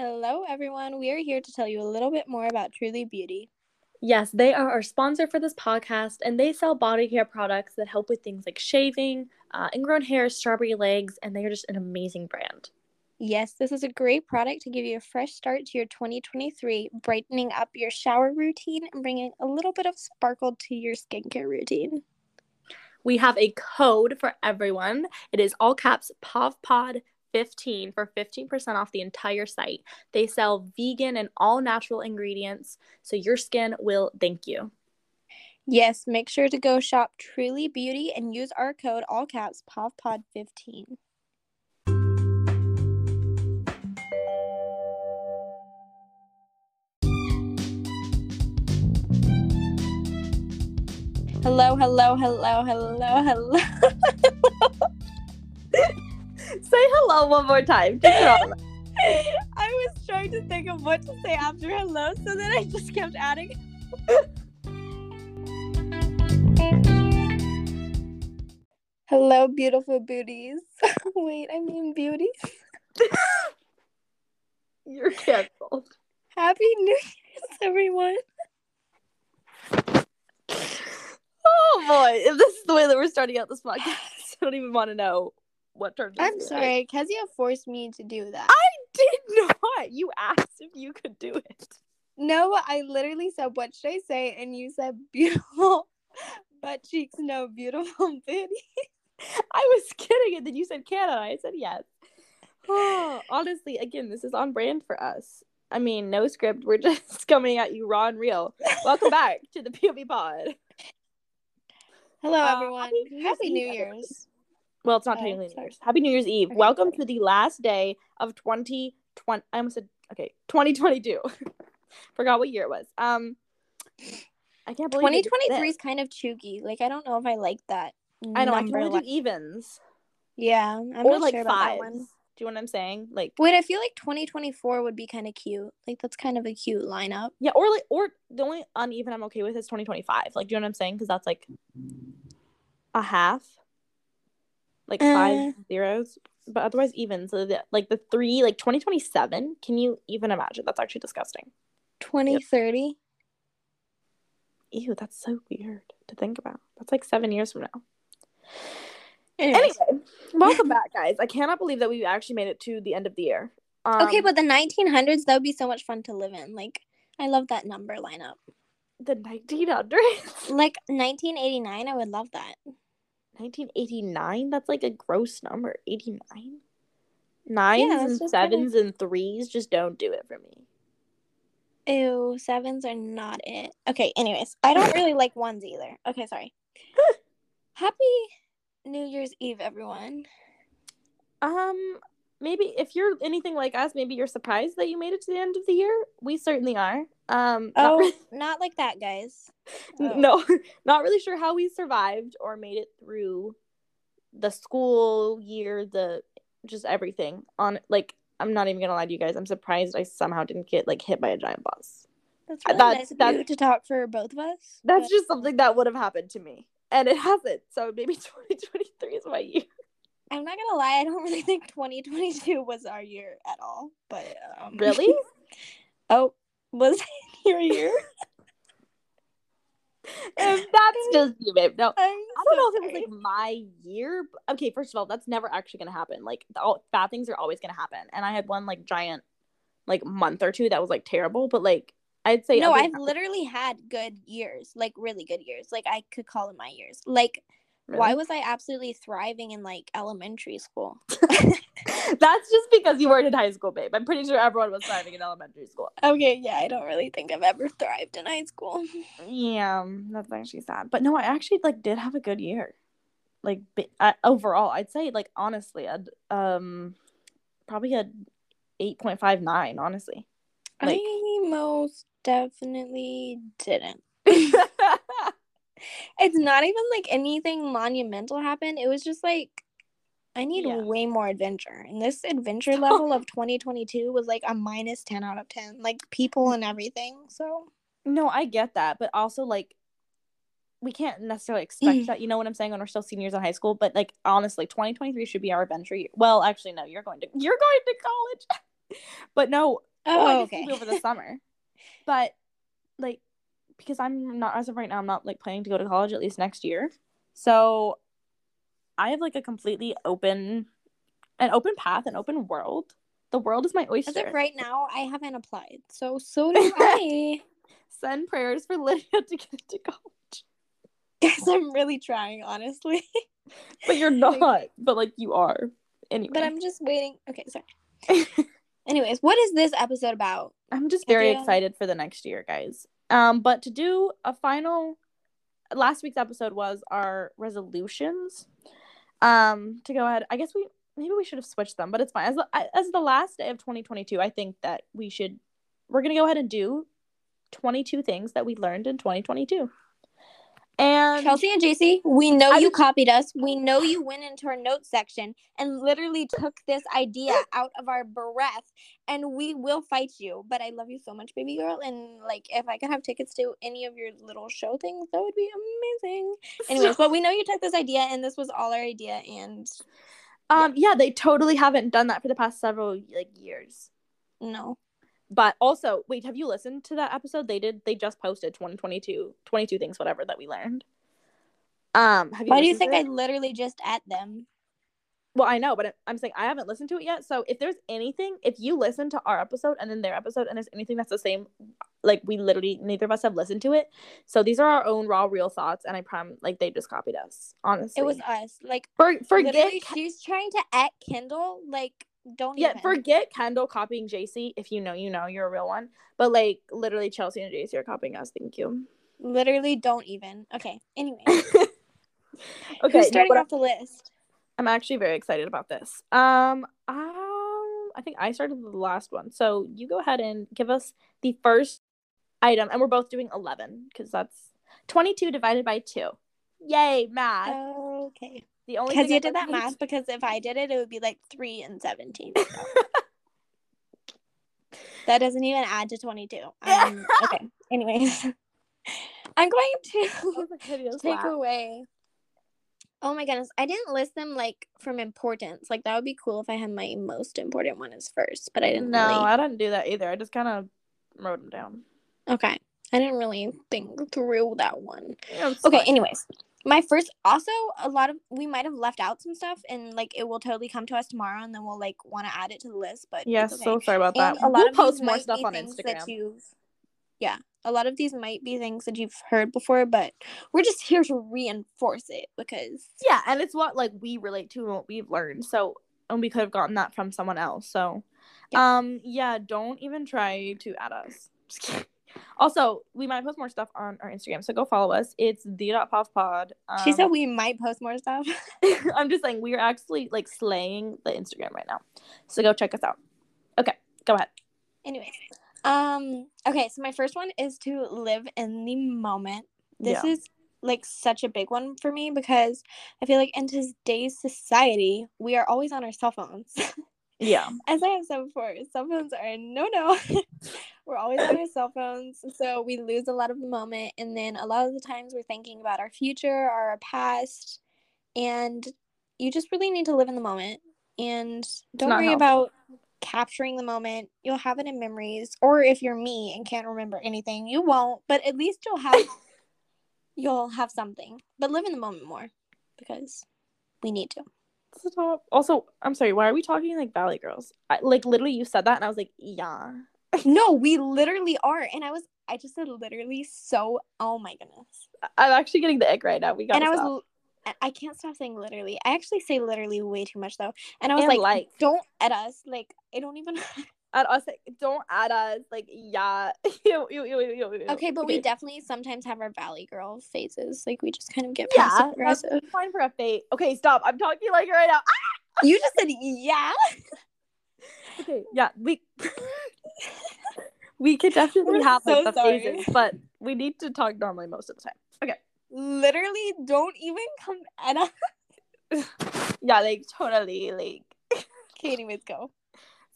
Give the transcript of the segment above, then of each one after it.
Hello, everyone. We are here to tell you a little bit more about Truly Beauty. Yes, they are our sponsor for this podcast, and they sell body care products that help with things like shaving, uh, ingrown hair, strawberry legs, and they are just an amazing brand. Yes, this is a great product to give you a fresh start to your 2023, brightening up your shower routine and bringing a little bit of sparkle to your skincare routine. We have a code for everyone. It is all caps POVPOD 15 for 15% off the entire site. They sell vegan and all natural ingredients, so your skin will thank you. Yes, make sure to go shop Truly Beauty and use our code all caps POVPOD15. Hello, hello, hello, hello, hello. Say hello one more time. I was trying to think of what to say after hello, so then I just kept adding. hello, beautiful booties. Wait, I mean beauties. You're canceled. Happy New Year's, everyone. Oh boy, if this is the way that we're starting out this podcast, I don't even want to know what turned. I'm sorry, Kezia forced me to do that. I did not. You asked if you could do it. No, I literally said, "What should I say?" And you said, "Beautiful butt cheeks, no beautiful booty." I was kidding, and then you said can I? I said yes. Oh, honestly, again, this is on brand for us. I mean, no script. We're just coming at you raw and real. Welcome back to the POV Pod. Hello, Uh, everyone. Happy Happy New. Year's. Well, it's not Oh, technically New. Year's. Happy New Year's Eve. Okay, Welcome sorry. to the last day of 2020. I almost said okay, 2022. Forgot what year it was. Um, I can't believe 2023 is kind of chooky. Like I don't know if I like that. I know. I can only like- do evens Yeah, I'm or not like sure about that fives. one. Do you know what I'm saying? Like Wait, I feel like 2024 would be kind of cute. Like that's kind of a cute lineup. yeah, or like or the only uneven I'm okay with is 2025. Like, do you know what I'm saying? Because that's like a half, like Uh. five zeros, but otherwise even. So the, like the three, like 2027. Can you even imagine? That's actually disgusting. 2030. Ew, that's so weird to think about. That's like seven years from now. Anyways. Anyway, welcome back, guys. I cannot believe that we actually made it to the end of the year. Um, okay, but the 1900s that would be so much fun to live in. Like I love that number lineup. the 1900s, Like 1989, I would love that. 1989. That's like a gross number. 89. Nines that's and just kinda- sevens and threes just don't do it for me. Ew, sevens are not it. Okay, anyways, I don't really like ones either. Okay, sorry. Happy New Year's Eve, everyone. Um, maybe if you're anything like us, maybe you're surprised that you made it to the end of the year. We certainly are. Um, not Oh, really- not like that, guys. Oh. no, not really sure how we survived or made it through the school year, the just everything on like I'm not even gonna lie to you guys. I'm surprised I somehow didn't get like hit by a giant bus. That's really That's- nice of that's- you to talk for both of us. That's but, just something that would have happened to me, and it hasn't. So maybe 2023 is my year. I'm not gonna lie, I don't really think 2022 was our year at all. But um, Really? oh, was it your year? if that's just you, babe. No, I'm I don't so know if it was like my year. but- Okay, first of all, that's never actually gonna happen. Like all bad things are always gonna happen, and I had one like giant, like month or two that was like terrible. But like I'd say no, I've than- literally had good years, like really good years. Like I could call them my years. Like, Really? why was I absolutely thriving in like elementary school? That's just because you weren't in high school, babe. I'm pretty sure everyone was thriving in elementary school. Okay, yeah, I don't really think I've ever thrived in high school. Yeah, that's actually sad. But no, I actually like did have a good year. Like overall, I'd say like honestly, a um, probably a eight point five nine. Honestly, Like- I most definitely didn't. It's not even like anything monumental happened. It was just like I need Yeah. way more adventure. And this adventure level of 2022 was like a minus 10 out of 10. Like people and everything. So no, I get that, but also like we can't necessarily expect that. You know what I'm saying? When we're still seniors in high school, but like honestly, 2023 should be our adventure year. Well, actually, no, you're going to you're going to college. but no, Oh, okay. over the summer. But like because I'm not as of right now, I'm not like planning to go to college at least next year. So I have like a completely open an open path, an open world. The world is my oyster. As of right now, I haven't applied, so so do I. Send prayers for Lydia to get into college. Guess I'm really trying, honestly. But you're not. But like you are. Anyway. but I'm just waiting. Okay, sorry. Anyways, what is this episode about? I'm just very excited for the next year, guys. Um, but to do a final last week's episode was our resolutions. Um, to go ahead, I guess we maybe we should have switched them, but it's fine. As the, as the last day of 2022, I think that we should we're gonna go ahead and do 22 things that we learned in 2022. And Chelsea and JC, we know I you was- copied us. We know you went into our notes section and literally took this idea out of our breath, and we will fight you. But I love you so much, baby girl. And like, if I could have tickets to any of your little show things, that would be amazing. Anyways, but we know you took this idea, and this was all our idea. And um, yeah, they totally haven't done that for the past several like years. no, But also, wait, have you listened to that episode? They did. They just posted 2022, 22 things, whatever that we learned. Um, have you? why do you think I literally just at them? Well, I know, but I'm saying I haven't listened to it yet. So if there's anything, if you listen to our episode and then their episode, and there's anything that's the same, like we literally neither of us have listened to it. So these are our own raw, real thoughts, and I prom like they just copied us. Honestly, It was us. Like, For, forget. she's trying to at Kendall. Like, don't Yeah, even. forget Kendall copying JC. If you know, you know, you're a real one. But like literally, Chelsea and JC are copying us. Thank you. Literally, don't even. Okay. Anyway, okay, who's starting off the list? I'm actually very excited about this. Um, um, I think I started the last one, so you go ahead and give us the first item, and we're both doing eleven because that's twenty-two divided by two. Yay, math! Okay. The only Because you I did that math. Because if I did it, it would be like three and seventeen. that doesn't even add to twenty-two. Um, okay. Anyways, I'm going to a take away. Oh my goodness, I didn't list them like from importance. Like that would be cool if I had my most important one as first, but I didn't. No, really... I didn't do that either. I just kind of wrote them down. Okay. I didn't really think through that one. Yeah, Okay, anyways. My first also a lot of we might have left out some stuff and like it will totally come to us tomorrow and then we'll like want to add it to the list, but Yes, okay. so sorry about that. and a lot we'll of post more stuff on Instagram. that Yeah. A lot of these might be things that you've heard before, but we're just here to reinforce it because Yeah, and it's what like we relate to and what we've learned. So and we could have gotten that from someone else. So um yeah, don't even try to add us. Also, we might post more stuff on our Instagram, so go follow us. It's the dot puff pod. Um, she said we might post more stuff. I'm just saying we are actually like slaying the Instagram right now. So go check us out. Okay, go ahead. Anyways, um, okay, so my first one is to live in the moment. This Yeah. is like such a big one for me because I feel like in today's society, we are always on our cell phones. Yeah. As I have said before, cell phones are no no. we're always on our cell phones, so we lose a lot of the moment, and then a lot of the times we're thinking about our future or our past, and you just really need to live in the moment and don't worry healthy. about capturing the moment. You'll have it in memories, or if you're me and can't remember anything, you won't. But at least you'll have you'll have something. But live in the moment more because we need to. Stop. Also, I'm sorry. Why are we talking like Valley Girls? I, like literally, you said that, and I was like, yeah. No, we literally are. And I was, I just said literally so, oh my goodness. I'm actually getting the ick right now. We got. and I was, I- I can't stop saying literally. I actually say literally way too much though. And I was And like, like. don't at us. Like, I don't even. At us, like, don't add us. Like, yeah. Ew, ew, ew, okay, but we definitely sometimes have our Valley Girl phases. Like, we just kind of get Yeah, passive that's fine for a fate. Okay, stop. I'm talking like right now. Ah! You just said, yeah. Okay, yeah, we we could definitely We're have like so the sorry. phases, but we need to talk normally most of the time. Okay. Literally, don't even come at us. Yeah, like totally like Okay, anyways, go.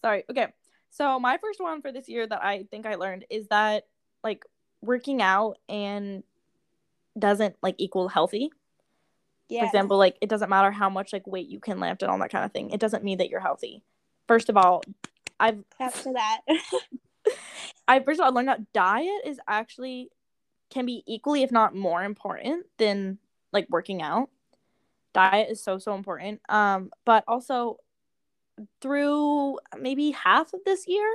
sorry. Okay. So my first one for this year that I think I learned is that like working out and doesn't like equal healthy. Yeah. For example, like it doesn't matter how much like weight you can lift and all that kind of thing. It doesn't mean that you're healthy. First of all, I've Claps to that. I first of all I learned that diet is actually can be equally, if not more important than like working out. Diet is so so important. Um, but also through maybe half of this year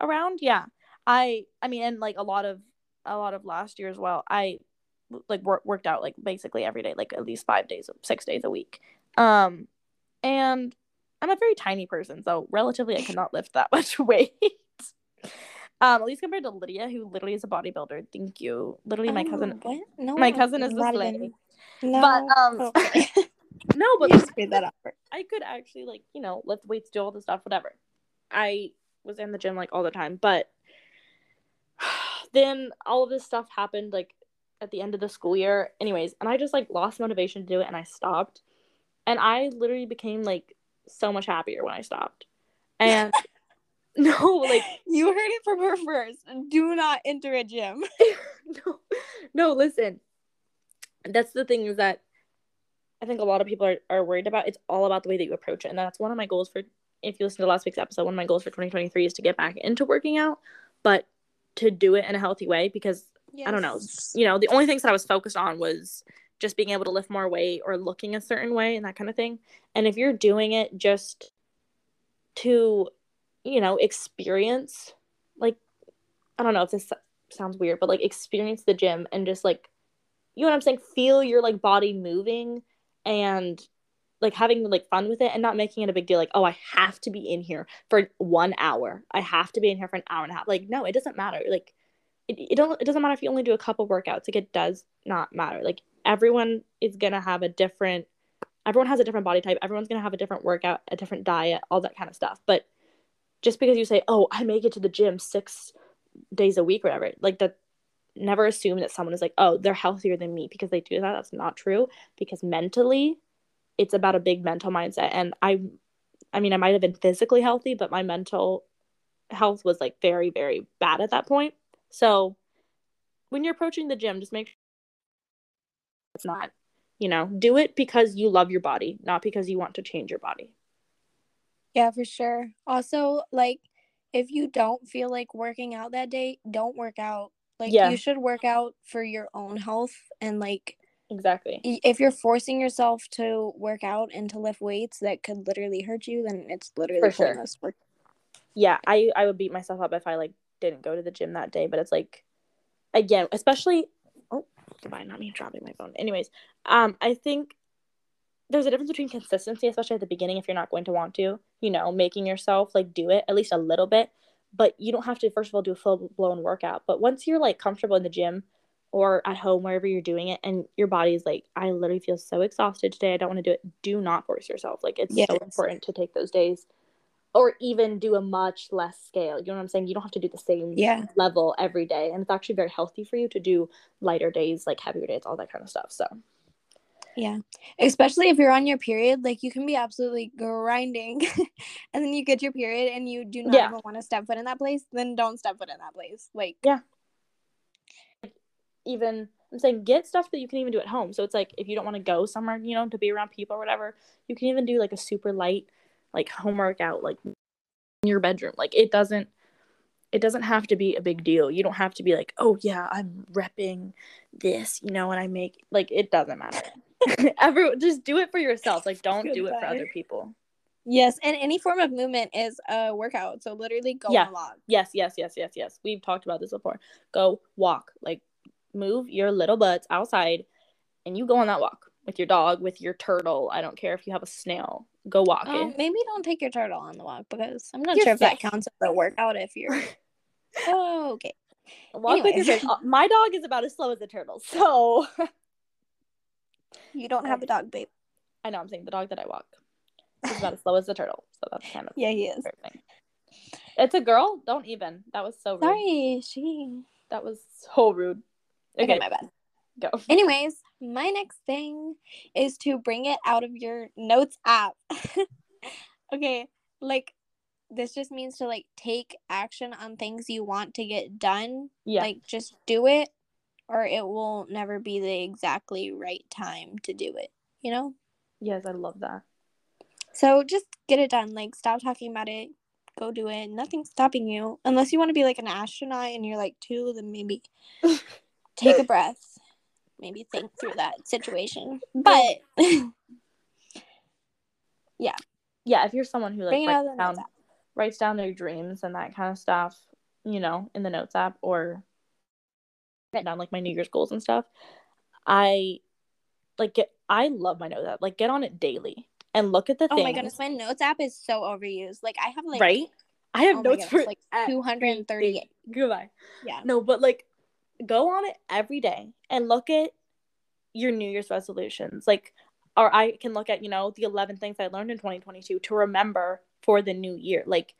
around, yeah. I I mean and like a lot of a lot of last year as well. I like wor- worked out like basically every day, like at least five days, six days a week. Um, and I'm a very tiny person, so relatively I cannot lift that much weight. um, at least compared to Lydia, who literally is a bodybuilder. Thank you. Literally, my Oh, cousin. what? No, My cousin is even- lady. No. But um, okay. no, but you just made that up. I could actually like you know lift weights, do all the stuff, whatever. I was in the gym like all the time, but then all of this stuff happened like at the end of the school year, anyways, and I just like lost motivation to do it, and I stopped, and I literally became like so much happier when I stopped, and no, like You heard it from her first. Do not enter a gym. no, no, listen. That's the thing is that I think a lot of people are, are worried about. It's all about the way that you approach it. And that's one of my goals for, if you listen to last week's episode, one of my goals for 2023 is to get back into working out, but to do it in a healthy way because, I don't know, you know, the only things that I was focused on was just being able to lift more weight or looking a certain way and that kind of thing. And if you're doing it just to, you know, experience, like, I don't know if this sounds weird, but like experience the gym and just like, you know what I'm saying? Feel your like body moving and like having like fun with it and not making it a big deal. Like, oh, I have to be in here for one hour. I have to be in here for an hour and a half. Like, no, it doesn't matter. Like, it, it don't it doesn't matter if you only do a couple workouts. Like, it does not matter. Like, everyone is gonna have a different. Everyone has a different body type. Everyone's gonna have a different workout, a different diet, all that kind of stuff. But just because you say, "Oh, I make it to the gym six days a week," or whatever, like that never assume that someone is like, oh, they're healthier than me because they do that. That's not true. Because mentally, it's about a big mental mindset. And I, I mean, I might have been physically healthy, but my mental health was like very, very bad at that point. So when you're approaching the gym, just make sure it's not, you know, do it because you love your body, not because you want to change your body. Yeah, for sure. Also, like, if you don't feel like working out that day, don't work out. Like, Yeah. you should work out for your own health. And, like, Exactly. if you're forcing yourself to work out and to lift weights that could literally hurt you, then it's literally For sure. work. yeah i i would beat myself up if i like didn't go to the gym that day but it's like again especially oh goodbye not me dropping my phone anyways um i think there's a difference between consistency especially at the beginning if you're not going to want to you know making yourself like do it at least a little bit but you don't have to first of all do a full blown workout but once you're like comfortable in the gym or at home wherever you're doing it and your body's like i literally feel so exhausted today i don't want to do it do not force yourself like it's so important to take those days or even do a much less scale. You know what I'm saying? You don't have to do the same Yeah. level every day. And it's actually very healthy for you to do lighter days, like heavier days, all that kind of stuff. So Yeah. Especially if you're on your period, like, you can be absolutely grinding. and then you get your period and you do not Yeah. even want to step foot in that place, then don't step foot in that place. Like, Yeah. even I'm saying get stuff that you can even do at home. So it's like if you don't want to go somewhere, you know, to be around people or whatever, you can even do like a super light like home workout like in your bedroom. Like it doesn't it doesn't have to be a big deal. You don't have to be like, "Oh yeah, I'm repping this," you know, and I make like it doesn't matter. Everyone just do it for yourself. Like don't do it for other people. yes. And any form of movement is a workout. So, literally go Yeah. lot. Yes, yes, yes, yes, yes. We've talked about this before. Go walk. Like move your little butts outside and you go on that walk with your dog, with your turtle. I don't care if you have a snail. Go walk Um, it. maybe don't take your turtle on the walk because I'm not sure if that counts as a workout if you're. oh, okay. Walk with your My dog is about as slow as a turtle. So You don't have a dog, babe. I know I'm saying the dog that I walk is about as slow as a turtle. So that's kind of Yeah, he is. thing. It's a girl. Don't even. That was so rude. Sorry, she. That was so rude. Okay, Okay, my bad. go. Anyways, my next thing is to bring it out of your notes app. okay, like this just means to like take action on things you want to get done. Yeah. Like just do it or it will never be the exactly right time to do it, you know? yes, I love that. So just get it done. Like stop talking about it. go do it. Nothing's stopping you. Unless you want to be like an astronaut and you're like two, then maybe take a breath. Maybe think through that situation. But yeah. Yeah, if you're someone who like writes down, writes down their dreams and that kind of stuff, you know, in the notes app or down like my New Year's goals and stuff, I like get I love my notes app. Like get on it daily and look at the thing. oh things. my goodness, my notes app is so overused. Like I have like right. I have oh notes goodness, for like two hundred and thirty. Goodbye. Yeah. No, but like go on it every day and look at your New Year's resolutions. Like or I can look at, you know, the 11 things I learned in 2022 to remember for the new year. Like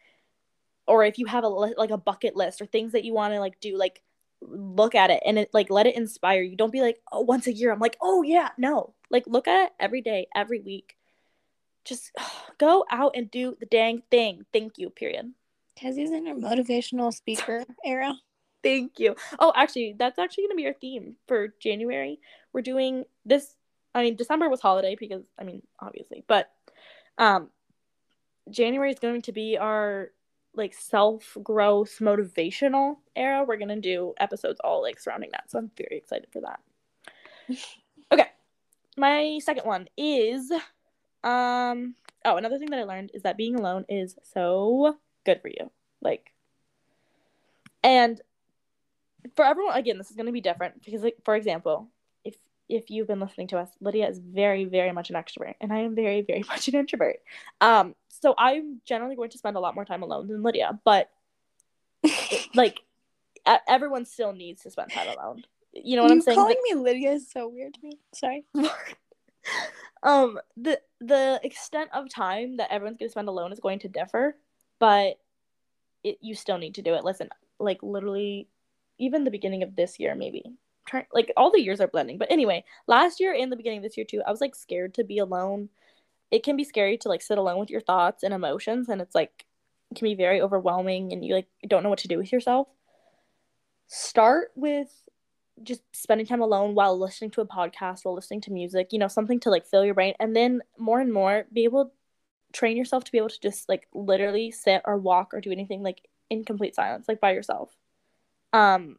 or if you have a like a bucket list or things that you want to like do like look at it and it like let it inspire you. Don't be like, "Oh, once a year I'm like, "Oh yeah." No. Like look at it every day, every week. Just go out and do the dang thing. Thank you. Period. Kezzy's in her motivational speaker era. Thank you. Oh, actually, that's actually going to be our theme for January. We're doing this. I mean, December was holiday because, I mean, obviously, but um, January is going to be our like self growth motivational era. We're to do episodes all like surrounding that. So I'm very excited for that. okay. My second one is um oh, another thing that I learned is that being alone is so good for you. Like and for everyone again this is to be different because like for example if you've been listening to us lydia is very very much an extrovert and i am very very much an introvert. Um so i'm generally going to spend a lot more time alone than lydia but like everyone still needs to spend time alone. You know what you i'm saying? calling like, me lydia is so weird to me. Sorry. Um the the extent of time that everyone's going to spend alone is going to differ but it you still need to do it. Listen like literally even the beginning of this year maybe trying like all the years are blending. But anyway last year and the beginning of this year too i was like scared to be alone. It can be scary to like sit alone with your thoughts and emotions and it's like it can be very overwhelming and you like don't know what to do with yourself. Start with just spending time alone while listening to a podcast while listening to music you know something to like fill your brain and then more and more be able train yourself to be able to just like literally sit or walk or do anything like in complete silence like by yourself. Um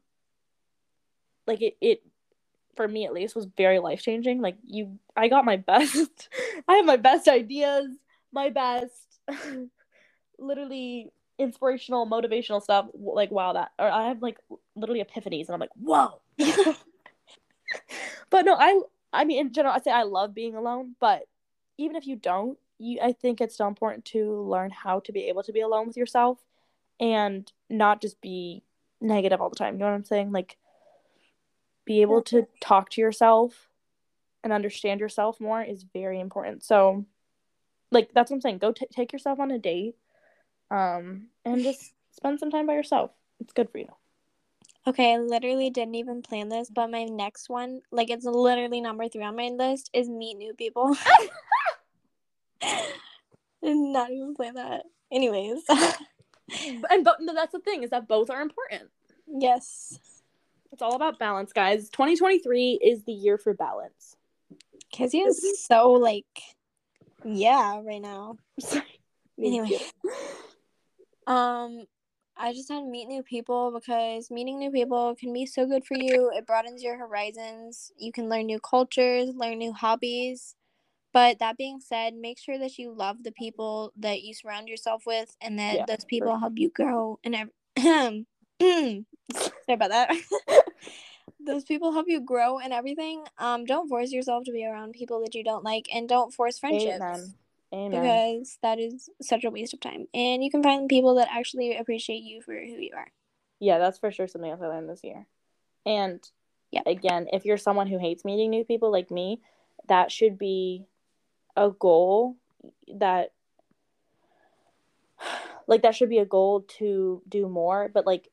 like it, it for me at least was very life changing like you i got my best i have my best ideas my best literally inspirational motivational stuff like wow that or i have like literally epiphanies and i'm like whoa but no i i mean in general i say i love being alone but even if you don't you i think it's still important to learn how to be able to be alone with yourself and not just be negative all the time. You know what I'm saying? Like, be able to talk to yourself and understand yourself more is very important. So, like, that's what I'm saying. Go t- take yourself on a date, um, and just spend some time by yourself. It's good for you. Okay, I literally didn't even plan this, but my next one, like, it's literally number three on my list, is meet new people. did not even plan that. Anyways. and but that's the thing is that both are important. Yes. It's all about balance, guys. 2023 is the year for balance. Kezzy is so like, yeah, right now. anyway, um, I just had to meet new people because meeting new people can be so good for you. It broadens your horizons. You can learn new cultures, learn new hobbies. But that being said, make sure that you love the people that you surround yourself with and that yeah, those people sure. help you grow and every- sorry about that. those people help you grow and everything. Um, don't force yourself to be around people that you don't like and don't force friendships. Amen. Amen. Because that is such a waste of time. And you can find people that actually appreciate you for who you are. Yeah, that's for sure something else I learned this year. And yeah, again, if you're someone who hates meeting new people like me, that should be a goal that like that should be a goal to do more but like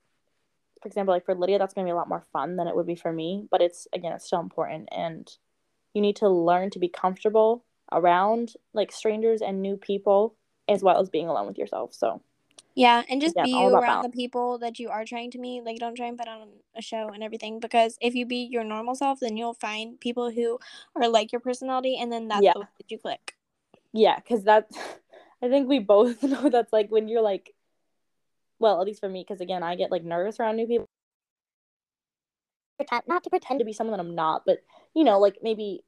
for example like for lydia that's going to be a lot more fun than it would be for me but it's again it's still important and you need to learn to be comfortable around like strangers and new people as well as being alone with yourself so yeah, and just be around balance. the people that you are trying to meet. Like, don't try and put on a show and everything because if you be your normal self, then you'll find people who are like your personality, and then that's yeah. the that you click. Yeah, because that's. I think we both know that's like when you're like well, at least for me, because again, I get like nervous around new people. Pretend, not to pretend to be someone that I'm not, but you know, like maybe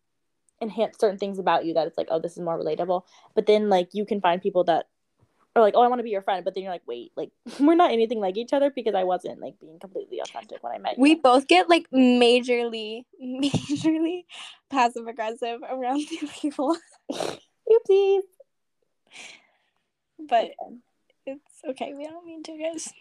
enhance certain things about you that it's like, oh, this is more relatable. But then like you can find people that are like, oh, I want to be your friend, but then you're like, wait, like we're not anything like each other because I wasn't like being completely authentic when I met you. We both get like majorly, majorly passive aggressive around new people. Oopsies. But okay. We don't mean to, guys.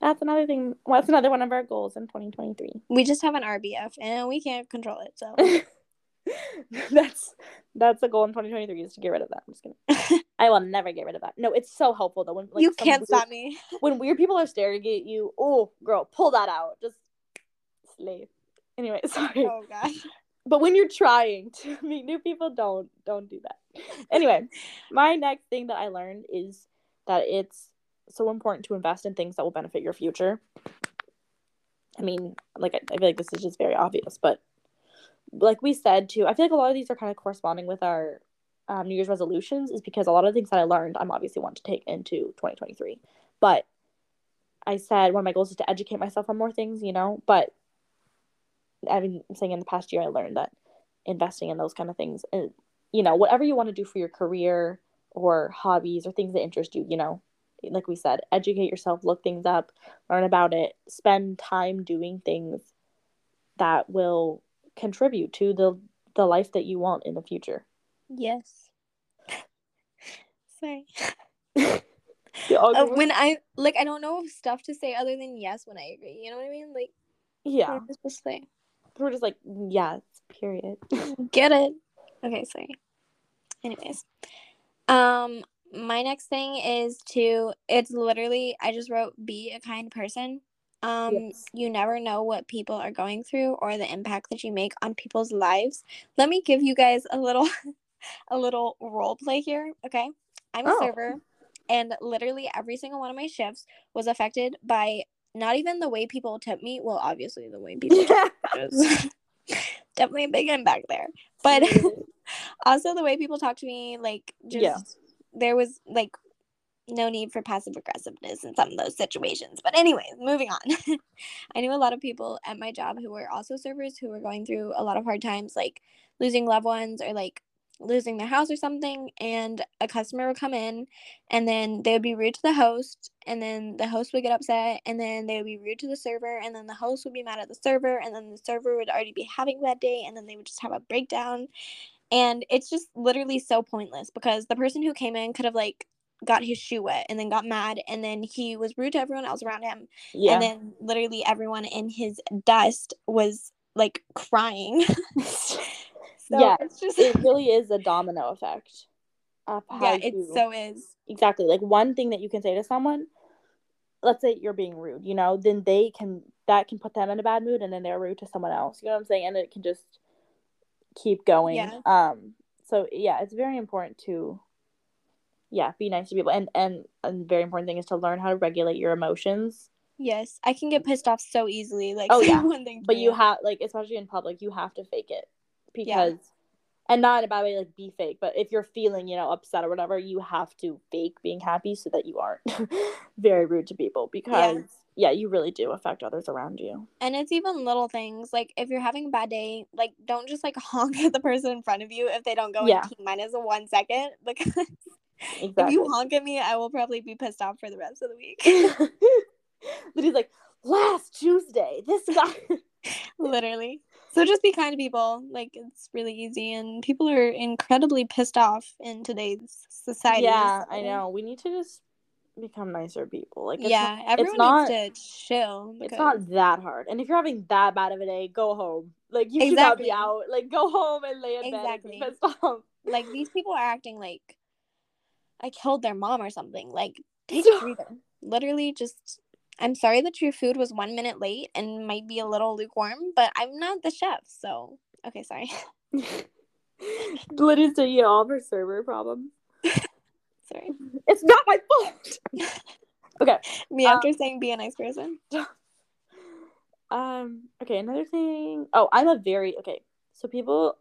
That's another thing. Well, that's another one of our goals in 2023. We just have an RBF and we can't control it. So that's that's the goal in 2023 is to get rid of that. I'm just kidding. I will never get rid of that. No, it's so helpful though. When like, you can't weird- stop me. when weird people are staring at you. Oh, girl, pull that out. Just slave. Anyway, sorry. Oh gosh. But when you're trying to meet new people, don't don't do that. Anyway, my next thing that I learned is that it's so important to invest in things that will benefit your future. I mean, like I, feel like this is just very obvious, but like we said too, I feel like a lot of these are kind of corresponding with our um, New Year's resolutions, is because a lot of things that I learned, I'm obviously want to take into 2023. But I said one of my goals is to educate myself on more things, you know. But I've been saying in the past year, I learned that investing in those kind of things, and you know, whatever you want to do for your career or hobbies or things that interest you, you know, like we said, educate yourself, look things up, learn about it, spend time doing things that will contribute to the the life that you want in the future. Yes. Sorry. Uh, when I like, I don't know of stuff to say other than yes when I agree. You know what I mean? Like, yeah, what am I supposed to say? we're just like yes, period. Get it? Okay, sorry. Anyways, um, my next thing is to. It's literally I just wrote be a kind person. Um, Yes. you never know what people are going through or the impact that you make on people's lives. Let me give you guys a little, a little role play here. Okay, I'm a Oh. server, and literally every single one of my shifts was affected by not even the way people tip me. Well, obviously the way people is definitely a big impact there. But also the way people talk to me, like just Yeah. There was like no need for passive aggressiveness in some of those situations. But anyways, moving on. I knew a lot of people at my job who were also servers who were going through a lot of hard times, like losing loved ones or like losing their house or something and a customer would come in and then they would be rude to the host and then the host would get upset and then they would be rude to the server and then the host would be mad at the server and then the server would already be having a bad day and then they would just have a breakdown and it's just literally so pointless because the person who came in could have like got his shoe wet and then got mad and then he was rude to everyone else around him yeah. and then literally everyone in his dust was like crying so Yeah, it's just it really is a domino effect. Yeah it you- so is exactly like one thing that you can say to someone let's say you're being rude you know then they can that can put them in a bad mood and then they're rude to someone else you know what i'm saying and it can just keep going Yeah. um so yeah it's very important to yeah be nice to people and and a very important thing is to learn how to regulate your emotions yes i can get pissed off so easily like Oh, yeah. one thing but you have like especially in public you have to fake it Yeah. because and not in a bad way like be fake but if you're feeling you know upset or whatever you have to fake being happy so that you aren't very rude to people because yeah. you really do affect others around you and it's even little things like if you're having a bad day like don't just like honk at the person in front of you if they don't go Yeah. in t minus a one second because if you honk at me i will probably be pissed off for the rest of the week but he's like last tuesday this guy literally so just be kind to people like it's really easy and people are incredibly pissed off in today's society yeah i know we need to just become nicer people like it's yeah not, everyone not- needs to chill it's not that hard and if you're having that bad of a day go home like you should not be out like go home and lay in bed Exactly. and be pissed off like these people are acting like I killed their mom or something. Like take a breather. Literally just I'm sorry that your food was one minute late and might be a little lukewarm, but I'm not the chef, so okay, sorry. Taking it all of her server problems. Sorry. It's not my fault. okay. Me Um, after saying be a nice person. Um. Okay. Another thing. Oh, I'm a very okay. So people,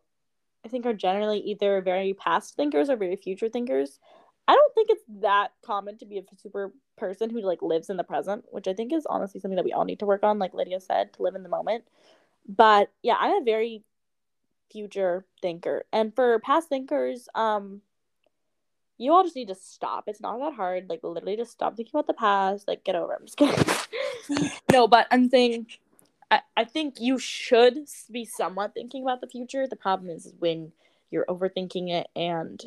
I think, are generally either very past thinkers or very future thinkers. I don't think it's that common to be a super person who like lives in the present, which I think is honestly something that we all need to work on, like Lydia said, to live in the moment. But yeah, I'm a very future thinker. And for past thinkers, um, you all just need to stop. It's not that hard. Like literally just stop thinking about the past. Like get over it. I'm just kidding. no, but I'm saying I, I think you should be somewhat thinking about the future. The problem is when you're overthinking it and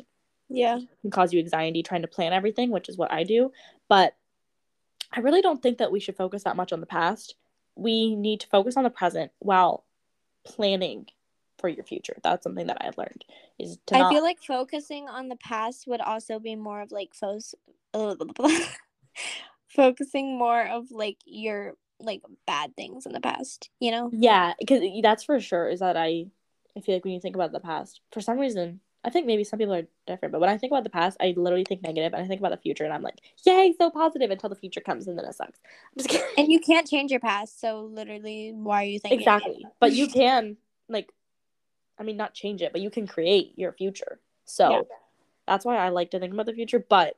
yeah can cause you anxiety trying to plan everything, which is what I do. But I really don't think that we should focus that much on the past. We need to focus on the present while planning for your future. That's something that I've learned is to I not... feel like focusing on the past would also be more of like fo- focusing more of like your like bad things in the past, you know? Yeah, because that's for sure is that I I feel like when you think about the past, for some reason, I think maybe some people are different, but when I think about the past, I literally think negative and I think about the future and I'm like, yay, so positive until the future comes and then it sucks. And you can't change your past, so literally why are you thinking Exactly. But you can like I mean not change it, but you can create your future. So yeah. that's why I like to think about the future, but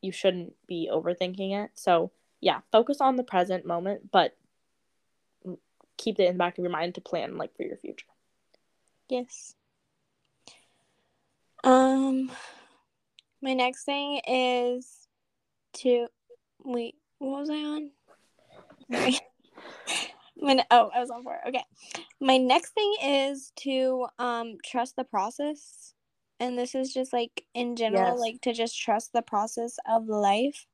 you shouldn't be overthinking it. So yeah, focus on the present moment, but keep it in the back of your mind to plan like for your future. Yes. Um my next thing is to wait, what was I on? when oh, I was on four. Okay. My next thing is to um trust the process. And this is just like in general, yes. like to just trust the process of life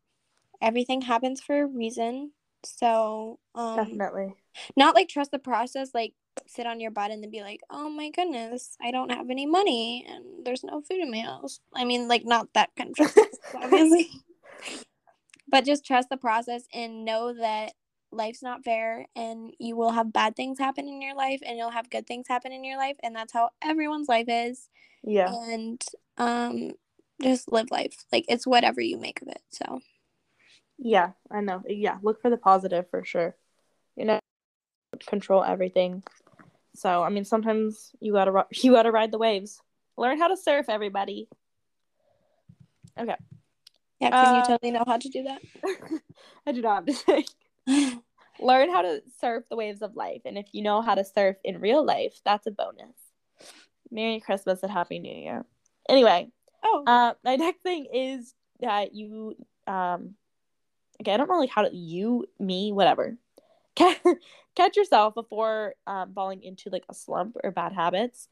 everything happens for a reason. So, um, definitely not like trust the process, like sit on your butt and then be like, oh my goodness, I don't have any money and there's no food in my house. I mean, like, not that kind of trust, obviously. but just trust the process and know that life's not fair and you will have bad things happen in your life and you'll have good things happen in your life and that's how everyone's life is. Yeah. And um just live life. Like it's whatever you make of it. So yeah, I know. Yeah, look for the positive for sure. You know, control everything. So, I mean, sometimes you gotta you gotta ride the waves. Learn how to surf, everybody. Okay. Yeah, because uh, you totally know how to do that. I do not. Learn how to surf the waves of life, and if you know how to surf in real life, that's a bonus. Merry Christmas and Happy New Year. Anyway, oh, uh, my next thing is that you um okay, I don't know like how to you, me, whatever. Catch yourself before um, falling into like a slump or bad habits.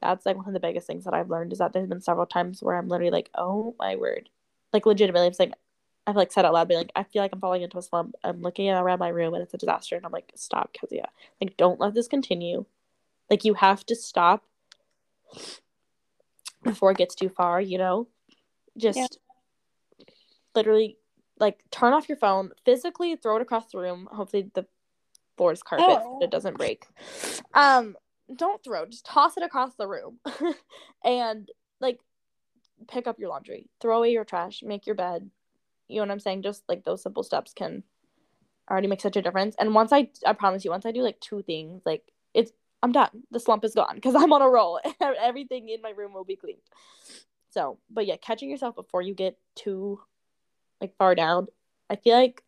That's like one of the biggest things that I've learned is that there's been several times where I'm literally like, oh my word. Like legitimately I'm saying I've like said out loud, being like, I feel like I'm falling into a slump. I'm looking around my room and it's a disaster. And I'm like, stop, Kezia. Like, don't let this continue. Like, you have to stop before it gets too far, you know? Just yeah. literally like turn off your phone, physically throw it across the room. Hopefully the floor is carpet oh. it doesn't break. Um, don't throw, just toss it across the room. and like pick up your laundry, throw away your trash, make your bed. You know what I'm saying? Just like those simple steps can already make such a difference. And once I I promise you, once I do like two things, like it's I'm done. The slump is gone because I'm on a roll. Everything in my room will be cleaned. So, but yeah, catching yourself before you get too like far down. I feel like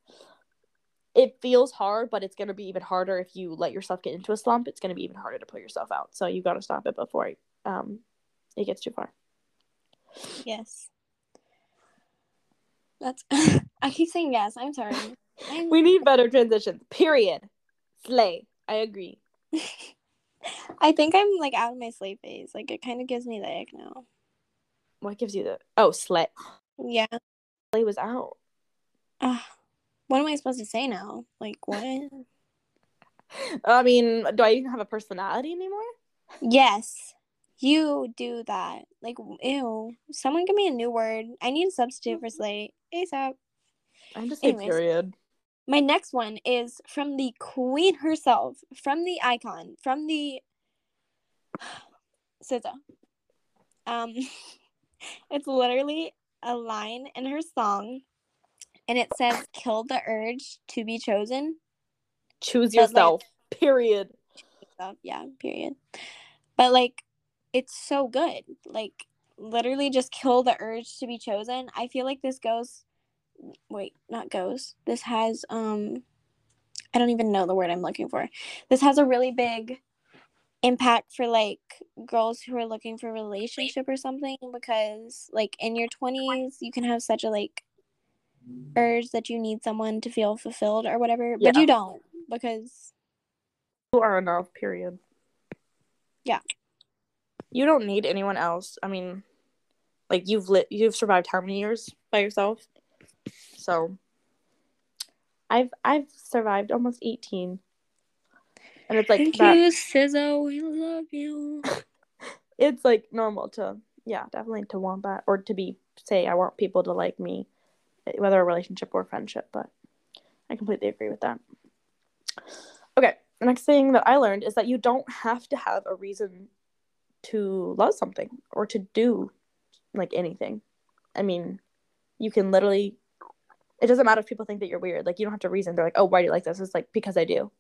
it feels hard, but it's gonna be even harder if you let yourself get into a slump. It's gonna be even harder to pull yourself out. So you gotta stop it before um it gets too far. Yes. That's I keep saying yes. I'm sorry. I'm... we need better transitions. Period. Slay. I agree. I think I'm like out of my slay phase. Like it kind of gives me the ick now. What gives you the oh slay? Yeah was out. Uh, what am I supposed to say now? Like what? I mean, do I even have a personality anymore? Yes. You do that. Like ew. Someone give me a new word. I need a substitute for slay. ASAP. I'm just saying period. My next one is from the queen herself, from the icon, from the SZA. Um it's literally a line in her song and it says kill the urge to be chosen choose yourself like, period yeah period but like it's so good like literally just kill the urge to be chosen. I feel like this goes wait, not goes. This has um I don't even know the word I'm looking for. This has a really big impact for like girls who are looking for a relationship or something because like in your 20s you can have such a like urge that you need someone to feel fulfilled or whatever but you don't because You are enough, period. Yeah. You don't need anyone else. I mean, like you've lit you've survived how many years by yourself? So I've I've survived almost 18. And it's like thank that, you SZA we love you it's like normal to yeah, definitely to want that or to be say I want people to like me eh, whether a relationship or friendship, but I completely agree with that. Okay, the next thing that I learned is that you don't have to have a reason to love something or to do like anything. I mean, you can literally it doesn't matter if people think that you're weird. Like you don't have to reason. They're like, "Oh, why do you like this?" It's like because I do.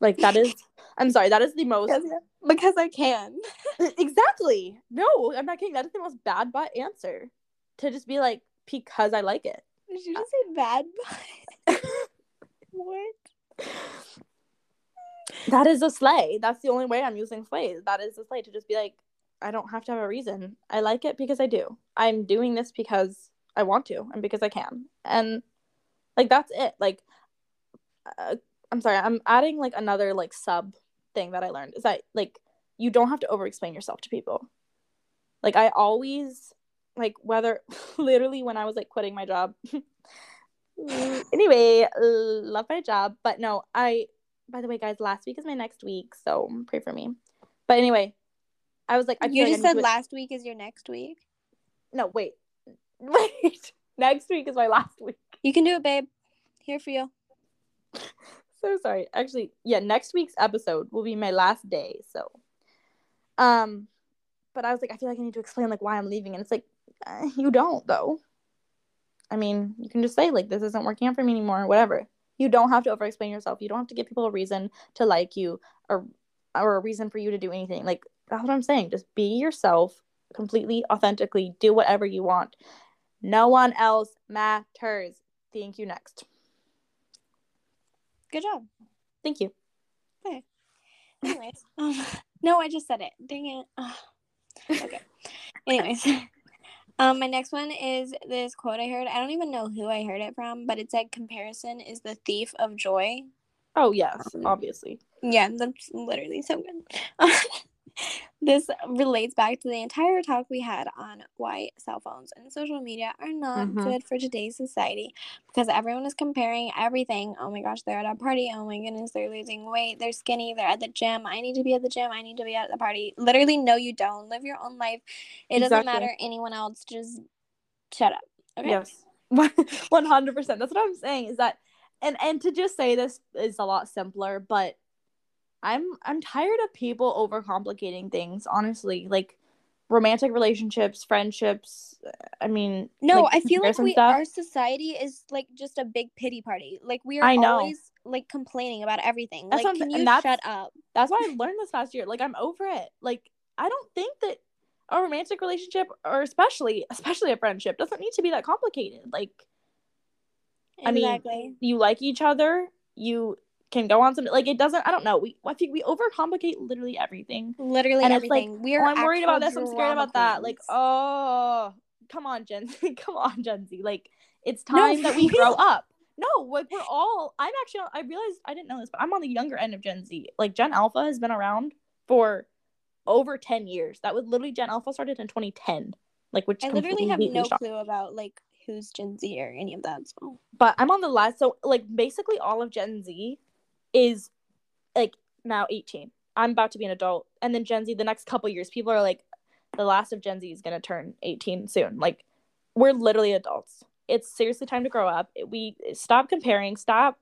Like that is I'm sorry, that is the most because, because I can Exactly. No, I'm not kidding. That is the most bad butt answer. To just be like, because I like it. did you just say bad but? what That is a sleigh. That's the only way I'm using sleigh. That is a sleigh to just be like, I don't have to have a reason. I like it because I do. I'm doing this because I want to and because I can. And like that's it. Like uh, I'm sorry. I'm adding like another like sub thing that I learned is that like you don't have to over explain yourself to people. Like I always like whether literally when I was like quitting my job. anyway, love my job, but no, I by the way, guys, last week is my next week, so pray for me. But anyway, I was like, I you just like said last week is your next week no, wait, wait. Next week is my last week. you can do it babe here for you So sorry. Actually, yeah, next week's episode will be my last day. So, um, but I was like, I feel like I need to explain like why I'm leaving, and it's like, uh, you don't though. I mean, you can just say like this isn't working out for me anymore, or whatever. You don't have to over explain yourself. You don't have to give people a reason to like you or or a reason for you to do anything. Like that's what I'm saying. Just be yourself completely authentically. Do whatever you want. No one else matters. Thank you. Next. good job Thank you. Anyways, um, no, I just said it. Dang it. Okay. Anyways, um, my next one is this quote I heard. I don't even know who I heard it from, but it said, "Comparison is the thief of joy." Oh yes, Um, obviously. Yeah, that's literally so good. this relates back to the entire talk we had on why cell phones and social media are not Mhm. good for today's society because everyone is comparing everything. Oh my gosh, they're at a party. Oh my goodness, they're losing weight. They're skinny. They're at the gym. I need to be at the gym. I need to be at the party. Literally, no, you don't. Live your own life. It doesn't matter anyone else. Just shut up. Okay. Yes. One hundred percent. That's what I'm saying. Is that and and to just say this is a lot simpler, but I'm I'm tired of people overcomplicating things, honestly. Like romantic relationships, friendships. I mean No, like, I feel like we stuff. our society is like just a big pity party. Like we are I know. always like complaining about everything. That's like, can you shut up? That's why I've learned this past year. Like I'm over it. Like I don't think that a romantic relationship or especially especially a friendship doesn't need to be that complicated. Like I mean, you like each other, you can go on some like it doesn't I don't know. We I think we overcomplicate literally everything. Literally and it's like, everything. we Oh, are. I'm worried about this, I'm scared about that. Like, oh come on, Gen Z. come on, Gen Z. Like it's No, time that we grow up. No, like we're all I'm actually I realized I didn't know this, but I'm on the younger end of Gen Z. Like Gen Alpha has been around for over 10 years. That was literally Gen Alpha started in 2010. Like which I literally have no shocked clue about like who's Gen Z or any of that. So but I'm on the last. So like basically all of Gen Z is like now 18. I'm about to be an adult, and then Gen Z the next couple years, people are like, the last of Gen Z is gonna turn 18 soon. Like we're literally adults. It's seriously time to grow up. We stop comparing. Stop.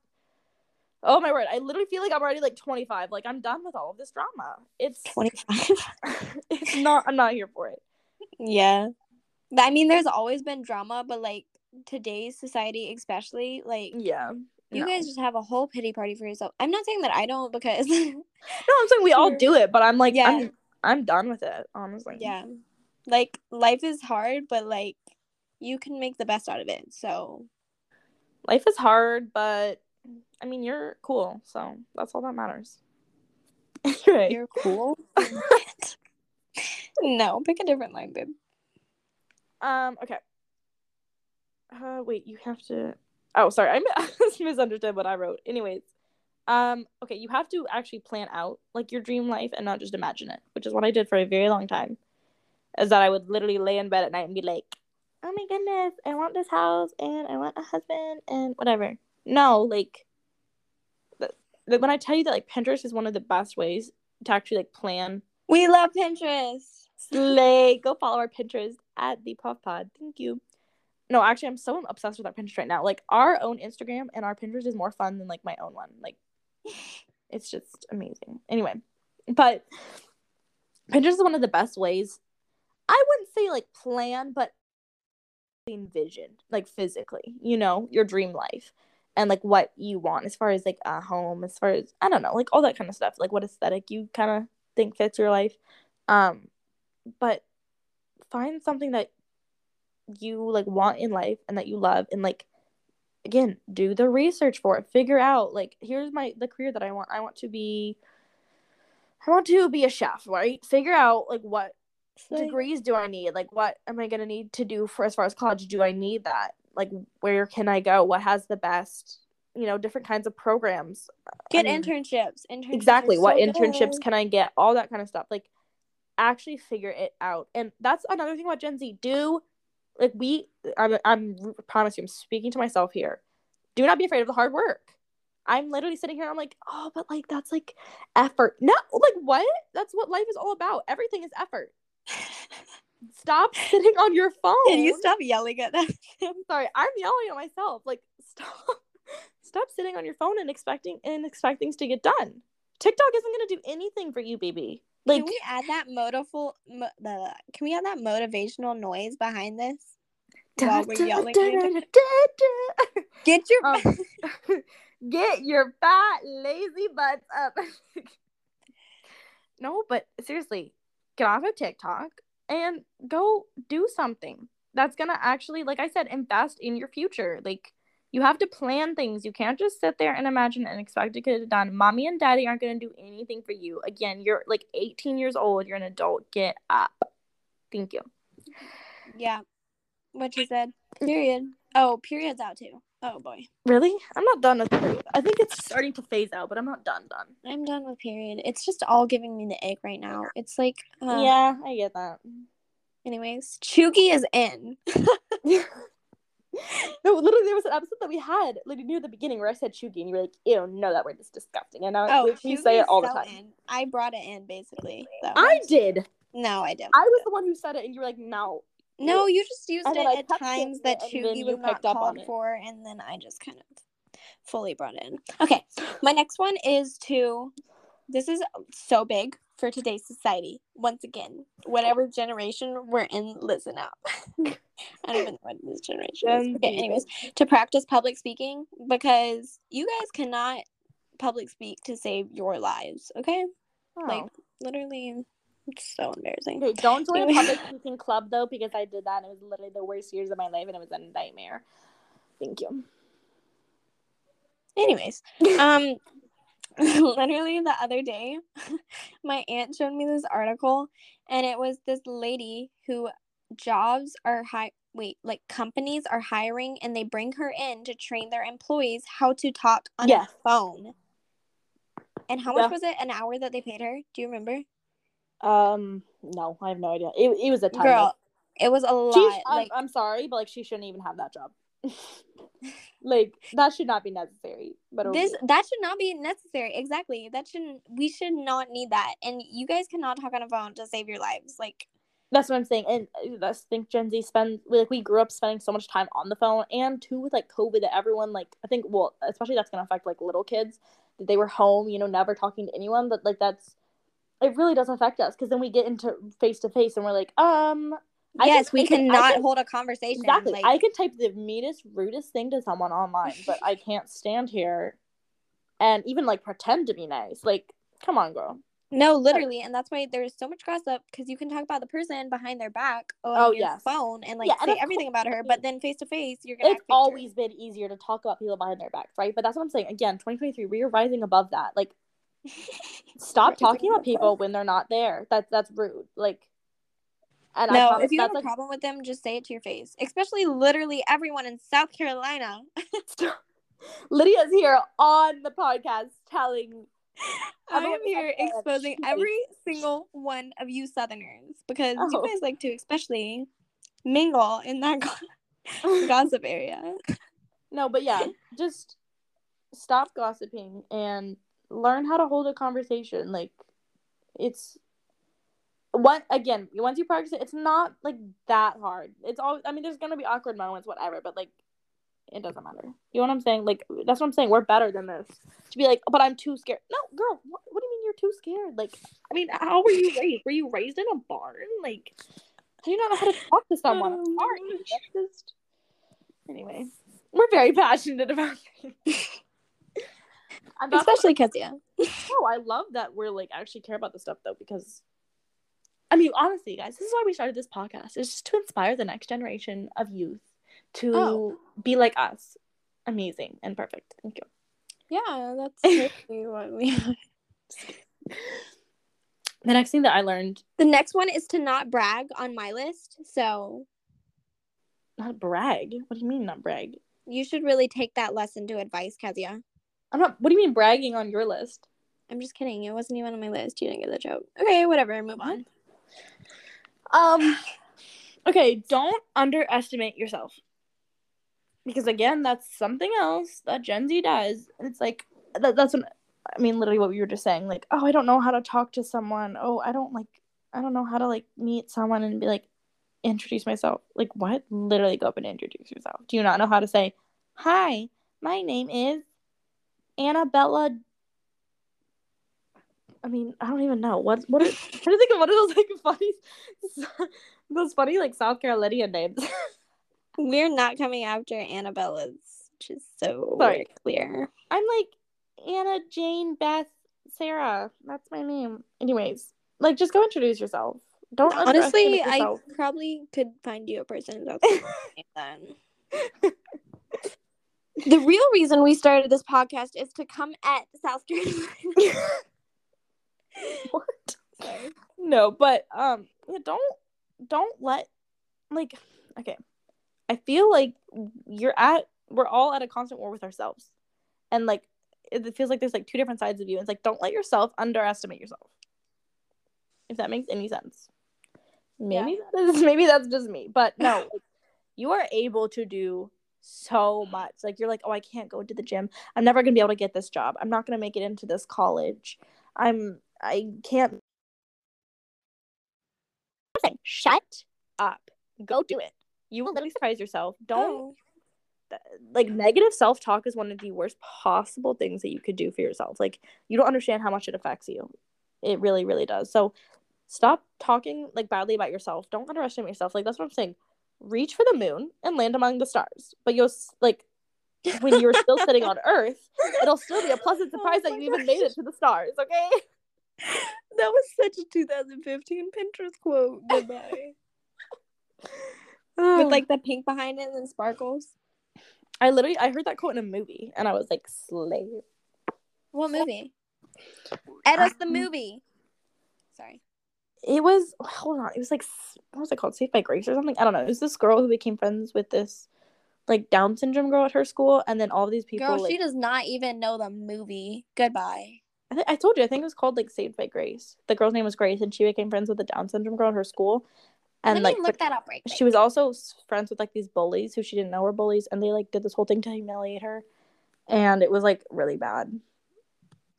Oh my word! I literally feel like I'm already like 25. Like I'm done with all of this drama. It's twenty five. it's not. I'm not here for it. yeah. I mean, there's always been drama, but like today's society, especially, like Yeah. You no. guys just have a whole pity party for yourself. I'm not saying that I don't because No, I'm saying we all do it, but I'm like, Yeah. I'm I'm done with it. Honestly. yeah, Like life is hard, but like you can make the best out of it. So Life is hard, but I mean, you're cool, so that's all that matters. You're cool. no, pick a different line, babe. um, okay. Uh, wait, you have to. Oh, sorry, I misunderstood what I wrote. Anyways, um, okay, you have to actually plan out like your dream life and not just imagine it, which is what I did for a very long time. Is that I would literally lay in bed at night and be like, "Oh my goodness, I want this house and I want a husband and whatever." No, like, th- th- when I tell you that like Pinterest is one of the best ways to actually like plan We love Pinterest. Slay. Go follow our Pinterest at the Puff Pod. Thank you. No, actually, I'm so obsessed with our Pinterest right now. Like our own Instagram and our Pinterest is more fun than like my own one. Like, it's just amazing. Anyway, but Pinterest is one of the best ways. I wouldn't say like plan, but envision like physically. You know, your dream life and like what you want as far as like a home, as far as I don't know, like all that kind of stuff. Like what aesthetic you kind of think fits your life. Um, but find something that you like want in life and that you love and like again do the research for it. Figure out like here's my the career that i want. I want to be i want to be a chef right? Figure out like what Slay. degrees do i need? Like what am i going to need to do for as far as college do i need that? Like where can i go? What has the best you know different kinds of programs? Get I mean, internships. Internships exactly. What so internships good. can i get? All that kind of stuff. Like actually figure it out. And that's another thing about gen z. Do like we i'm, I'm I promise you i'm speaking to myself here. Do not be afraid of the hard work. I'm literally sitting here i'm like oh but like that's like effort. No like what? That's what life is all about. Everything is effort. Stop sitting on your phone Can you stop yelling at them i'm sorry i'm yelling at myself. Like stop stop sitting on your phone and expecting and expect things to get done. Tiktok isn't going to do anything for you baby like can we add that motival? Mo- the, can we add that motivational noise behind this? While we're yelling at each other? Get your Um, get your fat lazy butts up no but seriously get off of tiktok and go do something that's gonna actually like i said invest in your future like you have to plan things you can't just sit there and imagine and expect it to get it done mommy and daddy aren't gonna do anything for you again you're like 18 years old you're an adult get up thank you yeah. What you said. Period. Oh, period's out too. Oh boy, really i'm not done with period i think it's starting to phase out but i'm not done done I'm done with period. It's just all giving me the egg right now. It's like, uh, yeah i get that Anyways, Chugi is in. No, literally, there was an episode that we had like near the beginning where I said Chugi, and you were like, "Ew, no, that word is disgusting." And now Oh, we say it all the time. in. I brought it in basically. So. I did. no, I didn't. I was the one who said it, and you were like, "No." No, you just used And it at times that it, Chugi you was not picked up on called for, and then I just kind of fully brought it in. Okay, my next one is to. This is so big for today's society. Once again, whatever generation we're in, listen up. I don't even know what this generation is. Okay, anyways, to practice public speaking because you guys cannot public speak to save your lives. Okay, like Oh. literally, it's so embarrassing. Don't join a public speaking club though, because I did that, and it was literally the worst years of my life, and it was a nightmare. Thank you. Anyways, um, literally the other day, my aunt showed me this article, and it was this lady who jobs are high. Wait, like companies are hiring, and they bring her in to train their employees how to talk on Yes. a phone. And how much Yeah. was it an hour that they paid her? Do you remember, Um, no, I have no idea. It, it was a ton. girl? It was a lot. She, I'm, like I'm sorry, but like she shouldn't even have that job. like that should not be necessary. But it this that should not be necessary exactly that shouldn't we should not need that and you guys cannot talk on a phone to save your lives like That's what I'm saying, and uh, I think Gen Z spend like we grew up spending so much time on the phone, and too with like COVID, that everyone like I think well, especially that's gonna affect like little kids that they were home, you know, never talking to anyone. But like that's it really does affect us because then we get into face to face and we're like, um, Yes we type it- I cannot can- hold a conversation exactly. like, I could type the meanest, rudest thing to someone online, but I can't stand here and even like pretend to be nice. Like, come on, girl. No, literally, and that's why there's so much gossip because you can talk about the person behind their back on Oh, your yes. phone and like Yeah, say of everything about her, but then face to face, you're gonna. it's act fake to her. always been easier to talk about people behind their backs, right? But that's what I'm saying. Again, 2023, we are rising above that. Like, stop talking about people when they're not there. That's that's rude. Like, and I No, if you have a like problem with them, just say it to your face. Especially literally everyone in South Carolina. Lydia's here on the podcast telling. I am Everyone in here exposing every single one of you Southerners because you Oh. guys like to especially mingle in that go- gossip area. No, but yeah, just stop gossiping and learn how to hold a conversation. Like it's what again, once you practice it, it's not like that hard. It's all I mean, there's gonna be awkward moments, whatever, but like it doesn't matter. You know what I'm saying? Like that's what I'm saying. We're better than this. To be like, but I'm too scared. No, girl, what, what do you mean you're too scared? Like, I mean, how were you raised? Were you raised in a barn? Like, do you not know how to talk to someone? Oh sorry. That's just anyway. We're very passionate about things. And that's what- Especially Kezia. no, I love that we're like actually care about this stuff though, because I mean, honestly, guys, this is why we started this podcast. It's just to inspire the next generation of youth to Oh. be like us. Amazing and perfect. Thank you. Yeah, that's totally what we The next thing that I learned, The next one is to not brag on my list. So not brag. What do you mean not brag? you should really take that lesson to advice, Kezia. I'm not. What do you mean bragging on your list? I'm just kidding. It wasn't even on my list. You didn't get the joke. Okay, whatever. Move on. Um. Okay, don't underestimate yourself. Because again, that's something else that Gen Z does, it's like that, that's what I mean. Literally, what we were just saying, like, oh, I don't know how to talk to someone. Oh, I don't like, I don't know how to like meet someone and be like, introduce myself. Like, what? Literally, go up and introduce yourself. Do you not know how to say, hi, my name is Annabella? I mean, I don't even know what what. Are, I'm trying to think of what are those like funny, those funny like South Carolina names. We're not coming after Annabella's, which is so Sorry. clear. I'm like Anna, Jane, Beth, Sarah. That's my name. Anyways, like just go introduce yourself. Don't Honestly, I probably could find you a person that's then. The real reason we started this podcast is to come at South Carolina. what? No, but um, yeah, don't don't let like okay. I feel like you're at we're all at a constant war with ourselves, and like it feels like there's like two different sides of you. It's like don't let yourself underestimate yourself. If that makes any sense. Maybe that is maybe that's just me, but no, like, you are able to do so much. Like you're like, oh, I can't go to the gym. I'm never gonna be able to get this job. I'm not gonna make it into this college. I'm I can't shut up. Go do it. You will literally surprise yourself. Don't Oh. like negative self-talk is one of the worst possible things that you could do for yourself. Like you don't understand how much it affects you. It really, really does. So stop talking like badly about yourself. Don't underestimate yourself. Like that's what I'm saying. Reach for the moon and land among the stars. But you'll like when you're still sitting on Earth, it'll still be a pleasant Oh surprise that my you even made it to the stars. Okay. That was such a 2015 Pinterest quote. Goodbye. With oh. like the pink behind it and sparkles. I literally I heard that quote in a movie and I was like slay. What movie? Ed us the movie. Sorry. It was hold on. It was like what was it called? Saved by Grace or something. I don't know. It was this girl who became friends with this like Down syndrome girl at her school, and then all these people. Girl, like, she does not even know the movie. Goodbye. I, th- I told you. I think it was called like Saved by Grace. The girl's name was Grace, and she became friends with the Down syndrome girl at her school. And like look that up right she was also friends with like these bullies who she didn't know were bullies, and they like did this whole thing to humiliate her, and it was like really bad.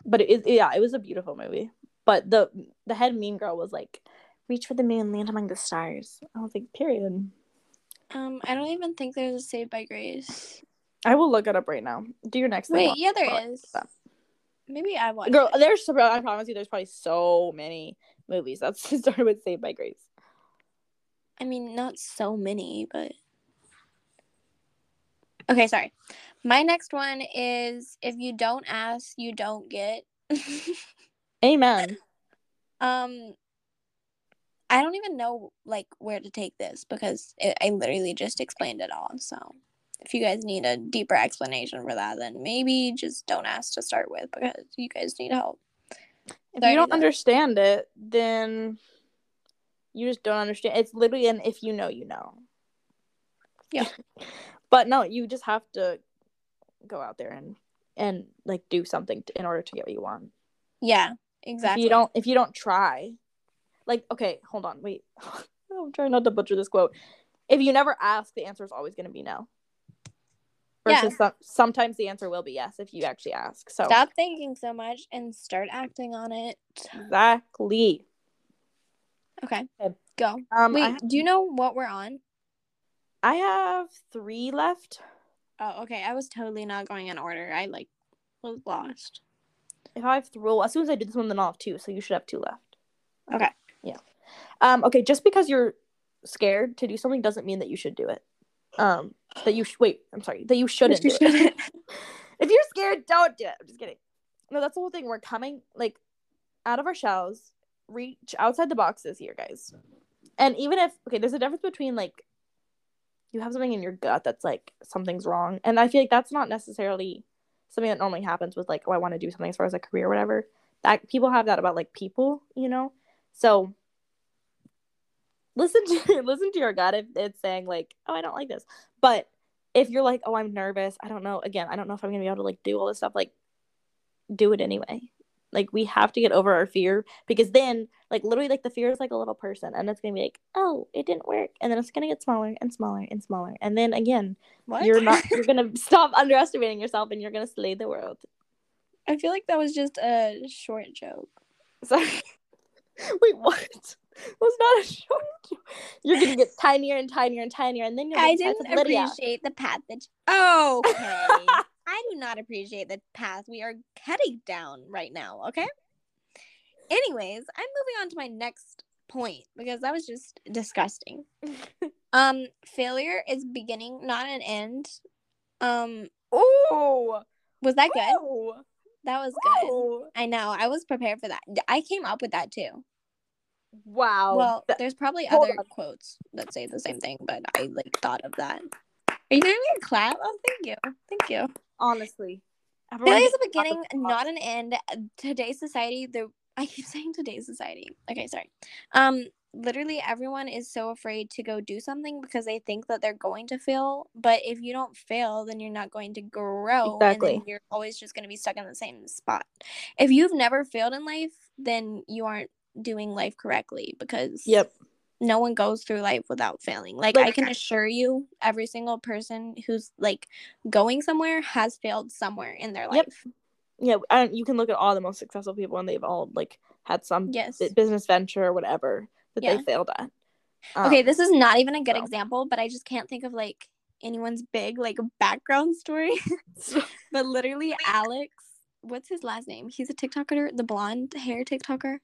But it, it yeah, it was a beautiful movie. But the the head mean girl was like, "Reach for the moon, land among the stars." I was like, period. Um, I don't even think there's a Saved by Grace. I will look it up right now. Do your next thing. Wait, while- yeah, there is. Look it up. Maybe I watched. Girl, it. there's I promise you, there's probably so many movies. That's started with Saved by Grace. I mean, not so many, but. Okay, sorry. My next one is if you don't ask, you don't get. Amen. Um, I don't even know like where to take this because it, I literally just explained it all. So if you guys need a deeper explanation for that, then maybe just don't ask to start with because you guys need help. If Sorry, you don't understand it, then you just don't understand. It's literally an if you know, you know. Yeah. but no, you just have to go out there and and like do something to, in order to get what you want. Yeah, exactly. If you don't if you don't try, like okay, hold on, wait. I'm trying not to butcher this quote. If you never ask, the answer is always going to be no. Yeah. Some, sometimes the answer will be yes if you actually ask. So stop thinking so much and start acting on it. exactly. Okay, Okay. go. Um, Wait, I, do you know what we're on? I have three left. Oh, okay. I was totally not going in order. I like was lost. If I have three, well, as soon as I do this one, then I'll have two. So you should have two left. Okay. Yeah. Um. Okay. Just because you're scared to do something doesn't mean that you should do it. Um. That you sh- wait. I'm sorry. That you shouldn't. You shouldn't. if you're scared, don't do it. I'm just kidding. No, that's the whole thing. We're coming like out of our shells, reach outside the boxes here, guys. And even if okay, there's a difference between like you have something in your gut that's like something's wrong, and I feel like that's not necessarily something that normally happens with like oh I want to do something as far as a career or whatever. That people have that about like people, you know. So listen to listen to your gut if it's saying like oh I don't like this, but if you're like, oh, I'm nervous, I don't know. Again, I don't know if I'm gonna be able to like do all this stuff. Like, do it anyway. Like, we have to get over our fear because then, like, literally, like the fear is like a little person, and it's gonna be like, oh, it didn't work, and then it's gonna get smaller and smaller and smaller, and then again, What? you're not, you're gonna stop underestimating yourself, and you're gonna slay the world. I feel like that was just a short joke. Sorry. Wait, what? Was not a short. joke. You're gonna get tinier and tinier and tinier, and then you'll I didn't appreciate the path that. Oh, okay. I do not appreciate the path we are heading down right now. Okay. Anyways, I'm moving on to my next point because that was just disgusting. um, failure is beginning, not an end. Um, Oh, was that good? oh, That was good. oh. I know. I was prepared for that. I came up with that too. Wow. well, Th- there's probably hold other on. quotes that say the same thing, but I like thought of that. Are you giving me a clap? Oh, thank you, thank you. honestly, everyone is a beginning, off the top. not an end. Today's society, the I keep saying today's society. Okay, sorry. Um, literally everyone is so afraid to go do something because they think that they're going to fail. But if you don't fail, then you're not going to grow, Exactly. then you're always just going to be stuck in the same spot. If you've never failed in life, then you aren't doing life correctly because Yep. no one goes through life without failing. Like, I can assure you, every single person who's like going somewhere has failed somewhere in their life. Yep. Yeah, you can look at all the most successful people, and they've all like had some Yes. bu- business venture or whatever that Yeah. they failed at. okay, Um, this is not even a good so. example, but I just can't think of like anyone's big like background story. but literally, Alex, what's his last name? He's a TikToker, the blonde hair TikToker.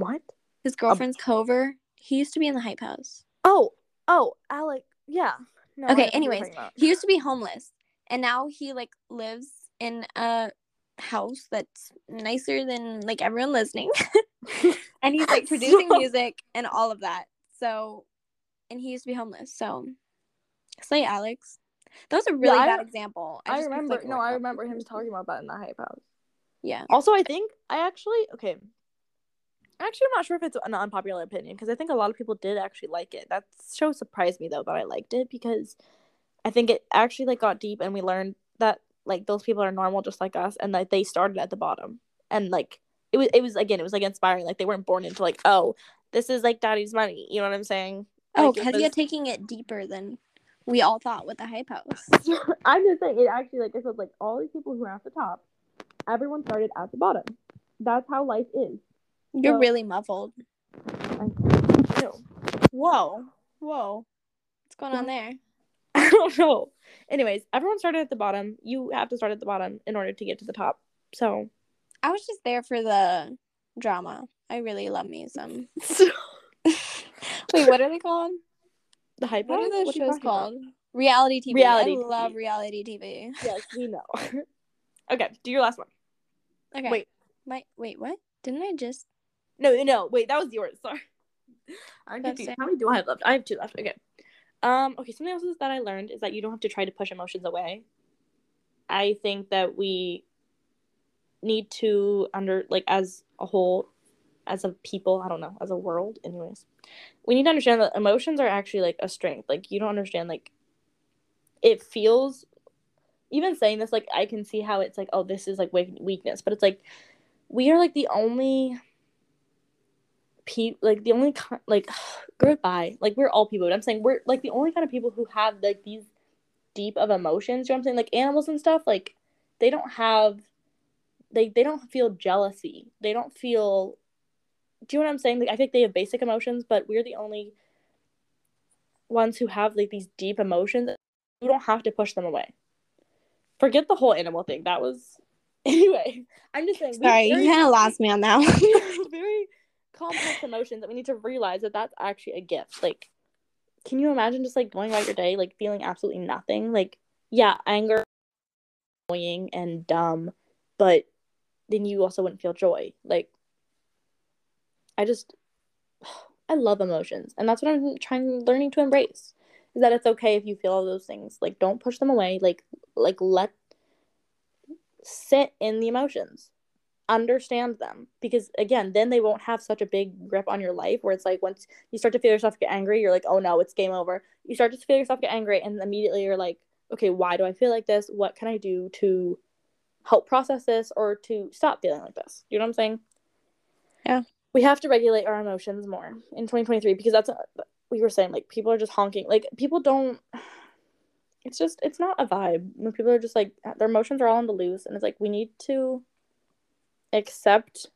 What? His um, girlfriend's Kouvr. He used to be in the Hype House. Oh, oh, Alec. Yeah. No, Okay, know who you're anyways. He used to be homeless, and now he like lives in a house that's nicer than like everyone listening. and he's like producing So- music and all of that. So, and he used to be homeless. So, slay Alex. That was a really I- bad example. I just picked, remember. like, no, I remember him talking about that in the hype house. Yeah. Also, I think I actually okay. Actually, I'm not sure if it's an unpopular opinion because I think a lot of people did actually like it. That show surprised me though that I liked it because I think it actually like got deep and we learned that like those people are normal just like us and that they started at the bottom. And like it was it was again it was like inspiring. Like they weren't born into like oh this is like daddy's money. You know what I'm saying? Oh, Like, it because you're was- taking it deeper than we all thought with the Hype House. I'm just saying it actually like I said like all these people who are at the top everyone started at the bottom. That's how life is You're So- really muffled. Whoa. Whoa. What's going on there? I don't know. Anyways, everyone started at the bottom. You have to start at the bottom in order to get to the top. So, I was just there for the drama. I really love me some. Wait, what are they called? the hype. What are those shows talking about? called? Reality TV. Reality I TV. love reality TV. Yes, we know. okay, do your last one. Okay. Wait. My wait, what? Didn't I just No, no, wait, that was yours. Sorry. I'm confused. How many do I have left? I have two left. Okay. Um, okay, something else is that I learned is that you don't have to try to push emotions away. I think that we need to under like as a whole, as a people, I don't know, as a world, anyways. We need to understand that emotions are actually like a strength. Like you don't understand like it feels even saying this like I can see how it's like oh this is like weakness, but it's like we are like the only pe like the only ki- like goodbye. Like we're all people but i'm saying we're like the only kind of people who have like these deep of emotions you know what i'm saying? Like animals and stuff like they don't have they they don't feel jealousy. They don't feel do you know what i'm saying? Like i think they have basic emotions but we're the only ones who have like these deep emotions. You don't have to push them away. Forget the whole animal thing. That was anyway i'm just saying Sorry, you kind of lost me on that one. very complex emotions that we need to realize that that's actually a gift. Like, can you imagine just like going about your day like feeling absolutely nothing? Like, yeah, anger, annoying and dumb, but then you also wouldn't feel joy. Like, I just, I love emotions, and that's what I'm trying learning to embrace. Is that it's okay if you feel all those things. Like, don't push them away. Like, like let sit in the emotions understand them because again then they won't have such a big grip on your life where it's like once you start to feel yourself get angry you're like oh no it's game over. You start to feel yourself get angry and immediately you're like okay why do i feel like this? What can i do to help process this or to stop feeling like this? You know what i'm saying? Yeah. we have to regulate our emotions more in 2023 because that's we were saying like people are just honking. Like people don't it's just it's not a vibe when people are just like their emotions are all on the loose and it's like we need to accept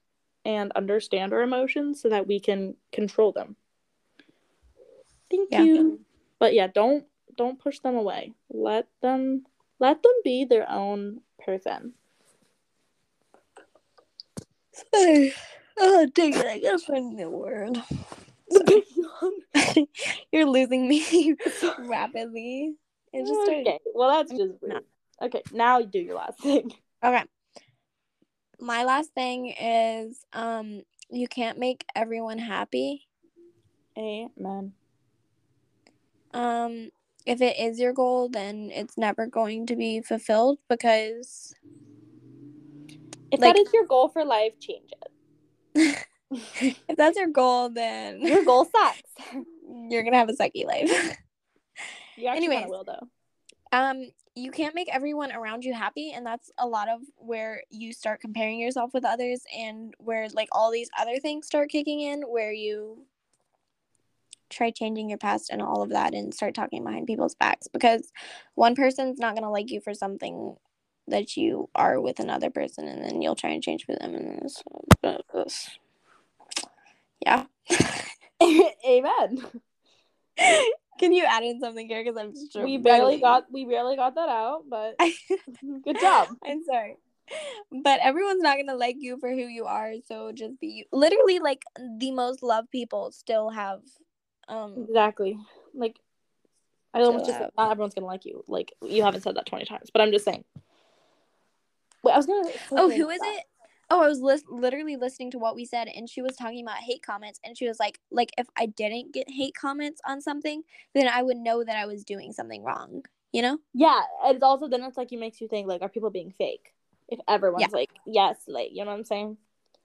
and understand our emotions so that we can control them. Thank Yeah. you. But yeah, don't don't push them away. Let them let them be their own person. Sorry. oh, dang it! I gotta find the word. You're losing me rapidly. It just started. okay. Well, that's just rude. Okay, now you do your last thing. Okay. My last thing is um you can't make everyone happy. Amen. Um if it is your goal, then it's never going to be fulfilled because If Like- that is your goal for life, change it. if that's your goal, then your goal sucks. you're gonna have a sucky life. You actually Anyways. will though. Um you can't make everyone around you happy and that's a lot of where you start comparing yourself with others and where like all these other things start kicking in where you try changing your past and all of that and start talking behind people's backs because one person's not going to like you for something that you are with another person and then you'll try and change for them and it's- yeah Amen. can you add in something here because i'm just We barely got we barely got that out, but good job. I'm sorry. But everyone's not gonna like you for who you are, so just be you. Literally, like the most loved people still have um Exactly. Like I almost just not everyone's gonna like you. Like you haven't said that twenty times, but I'm just saying. Wait, I was gonna. Oh, who is about- it? Oh, I was lis- literally listening to what we said and she was talking about hate comments and she was like like if I didn't get hate comments on something, then I would know that I was doing something wrong, you know? Yeah, and it's also then it's like it makes you think like, are people being fake? If everyone's Yeah. like, yes, like you know what I'm saying?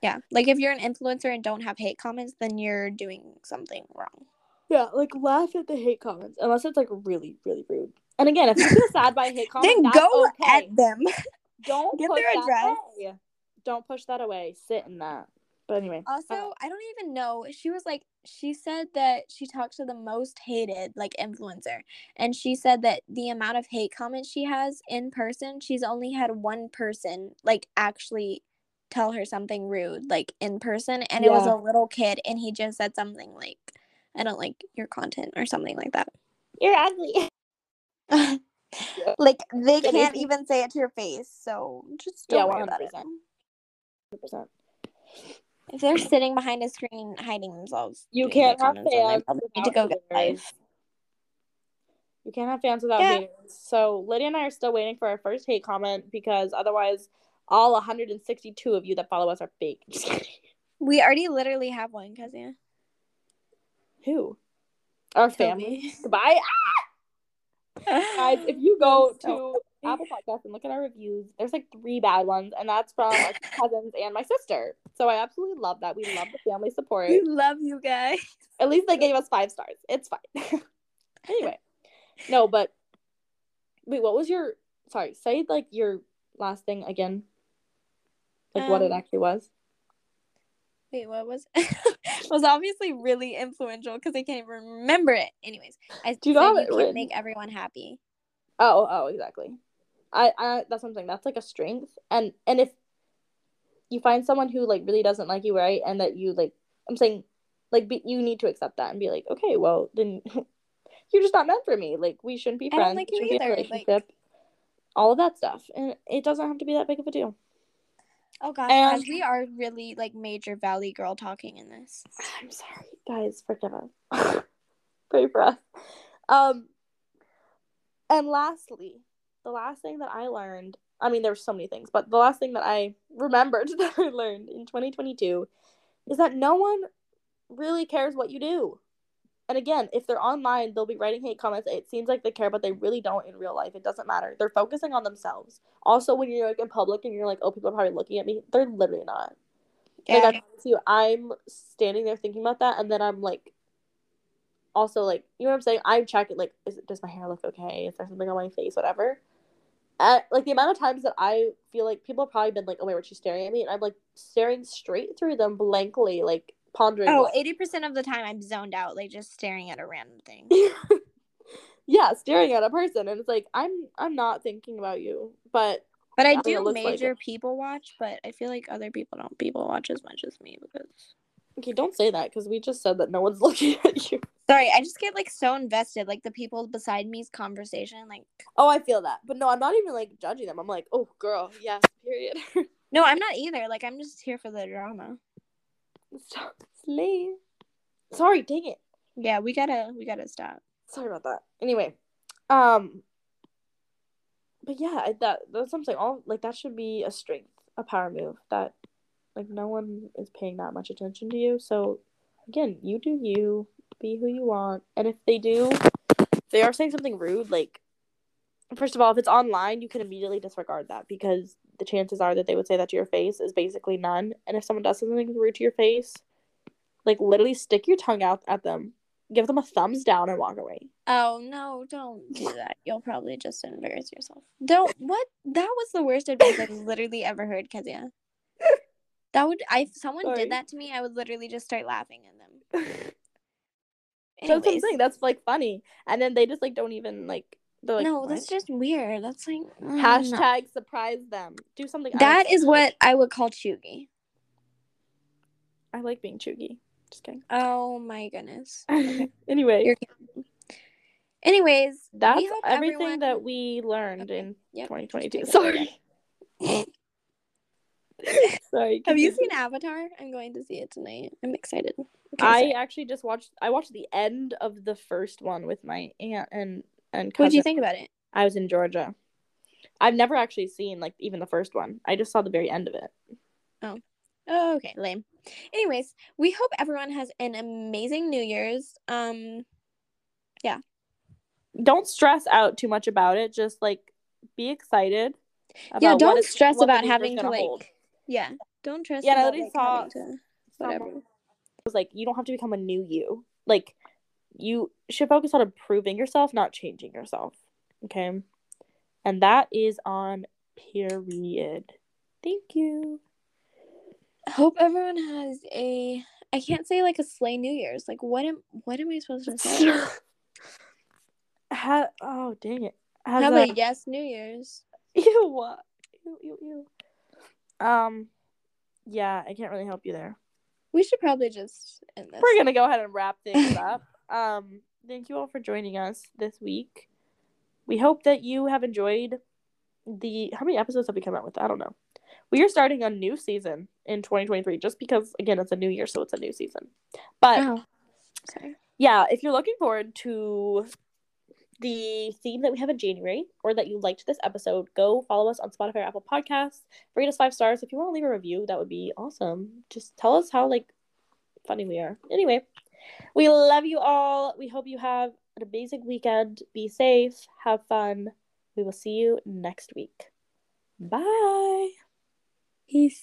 Yeah. Like if you're an influencer and don't have hate comments, then you're doing something wrong. Yeah, like laugh at the hate comments unless it's like really, really rude. And again, if you feel sad by hate comment, then go okay. at them. Don't Get their address. Don't push that away. Sit in that. But anyway. Also, uh, I don't even know. She was like, she said that she talked to the most hated like influencer, and she said that the amount of hate comments she has in person, she's only had one person like actually tell her something rude like in person, and it was a little kid, and he just said something like, "I don't like your content" or something like that. you're ugly. like they can't even say it to your face, so just Yeah, don't worry about it. 100%. If they're sitting behind a screen hiding themselves, You can't have comments, then they fans need to go get life. You can't have fans without Yeah. haters. So Lydia and I are still waiting for our first hate comment because otherwise, all 162 of you that follow us are fake. We already literally have one, Kezia. Who? Our family. Goodbye. Ah! Guys, if you go to Apple Podcasts and look at our reviews, there's like three bad ones, and that's from our cousins and my sister. So I absolutely love that. We love the family support. We love you guys. At least they gave us five stars. It's fine. anyway, no, but wait, what was your? Sorry, say like your last thing again. Like what it Um, actually was. Wait, what was it? was obviously really influential because I can't even remember it. Anyways, I Do you said you can written? make everyone happy. Oh, oh, exactly. I, I, that's something That's like a strength, and and if you find someone who like really doesn't like you, right, and that you like, I'm saying, like, be, you need to accept that and be like, okay, well, then you're just not meant for me. Like, we shouldn't be I don't friends. like you be a like- relationship. All of that stuff, and it doesn't have to be that big of a deal. Oh gosh, And- guys, we are really like major Valley girl talking in this. I'm sorry, guys. Forgive us. Pray for us. Um, and lastly, the last thing that I learned. I mean, there were so many things, but the last thing that I remembered that I learned in 2022 is that no one really cares what you do. And again, if they're online, they'll be writing hate comments. It seems like they care, but they really don't in real life. It doesn't matter. They're focusing on themselves. Also, when you're like in public and you're like, "Oh, people are probably looking at me," they're literally not. Like I promise you, I'm standing there thinking about that, and then I'm like, also like, you know what I'm saying? I'm checking like, is does my hair look okay? Is there something on my face? Whatever. At, like the amount of times that I feel like people have probably been like, oh wait, were she staring at me? And I'm like staring straight through them blankly, like pondering. Oh, 80% of the time I'm zoned out, like just staring at a random thing. yeah, staring at a person, and it's like I'm I'm not thinking about you, but But I I do like major it. people watch, but I feel like other people don't people watch as much as me because okay, don't say that because we just said that no one's looking at you. Sorry, I just get like so invested, like the people beside me's conversation. Like, Oh, I feel that, but no, I'm not even like judging them. I'm like, oh, girl, yeah, period. no, I'm not either. Like, I'm just here for the drama. Stop, slay. Sorry, dang it. Yeah, we gotta we gotta stop. Sorry about that. Anyway, um, but yeah, I, that that's something. All like that should be a strength, a power move. That like no one is paying that much attention to you. So again, you do you, be who you want, and if they do, if they are saying something rude. Like, first of all, if it's online, you can immediately disregard that because the chances are that they would say that to your face is basically none. And if someone does something rude to your face, like literally stick your tongue out at them, give them a thumbs down, and walk away. Oh no, don't do that. You'll probably just embarrass yourself. Don't what that was the worst advice I've literally ever heard, Kezia. That would I if someone Sorry. did that to me, I would literally just start laughing at them. That's what I'm saying. That's like funny, and then they just like don't even like. They're like, no, "What?" that's just weird. That's like mm, no. hashtag surprise them. Do something. That else. is what I would call chuggy. I like being chuggy. Just kidding. Oh my goodness. anyway, You're- Anyways, that's everything everyone- that we learned Okay. in Yep, 2022. Sorry, sorry. Have you seen Avatar? I'm going to see it tonight. I'm excited. I actually just watched. I watched the end of the first one with my aunt and and What did you think about it? I was in Georgia. I've never actually seen like even the first one. I just saw the very end of it. Oh, okay, lame. Anyways, we hope everyone has an amazing New Year's. Um, yeah. Don't stress out too much about it. Just like be excited. yeah, don't stress about having to like, hold. yeah, don't stress Yeah, I about literally like, saw to whatever. someone- was like you don't have to become a new you. Like you should focus on improving yourself, not changing yourself. Okay, and that is on period. Thank you. Hope everyone has a. I can't say like a slay New Year's. Like, what am what am I supposed to say? Ha- oh dang it! Has How a- about yes New Year's? Ew, what? Ew, ew, ew. Um, yeah, I can't really help you there. We should probably just end this. We're gonna go ahead and wrap things up. Um, thank you all for joining us this week. We hope that you have enjoyed the. How many episodes have we come out with? I don't know. We are starting a new season in 2023, just because again it's a new year, so it's a new season. But Oh, yeah, if you're looking forward to the theme that we have in January or that you liked this episode, go follow us on Spotify or Apple Podcasts. Rate us five stars. If you want to leave a review, that would be awesome. Just tell us how like funny we are. Anyway, we love you all. We hope you have an amazing weekend. Be safe. Have fun. We will see you next week. Bye. Peace.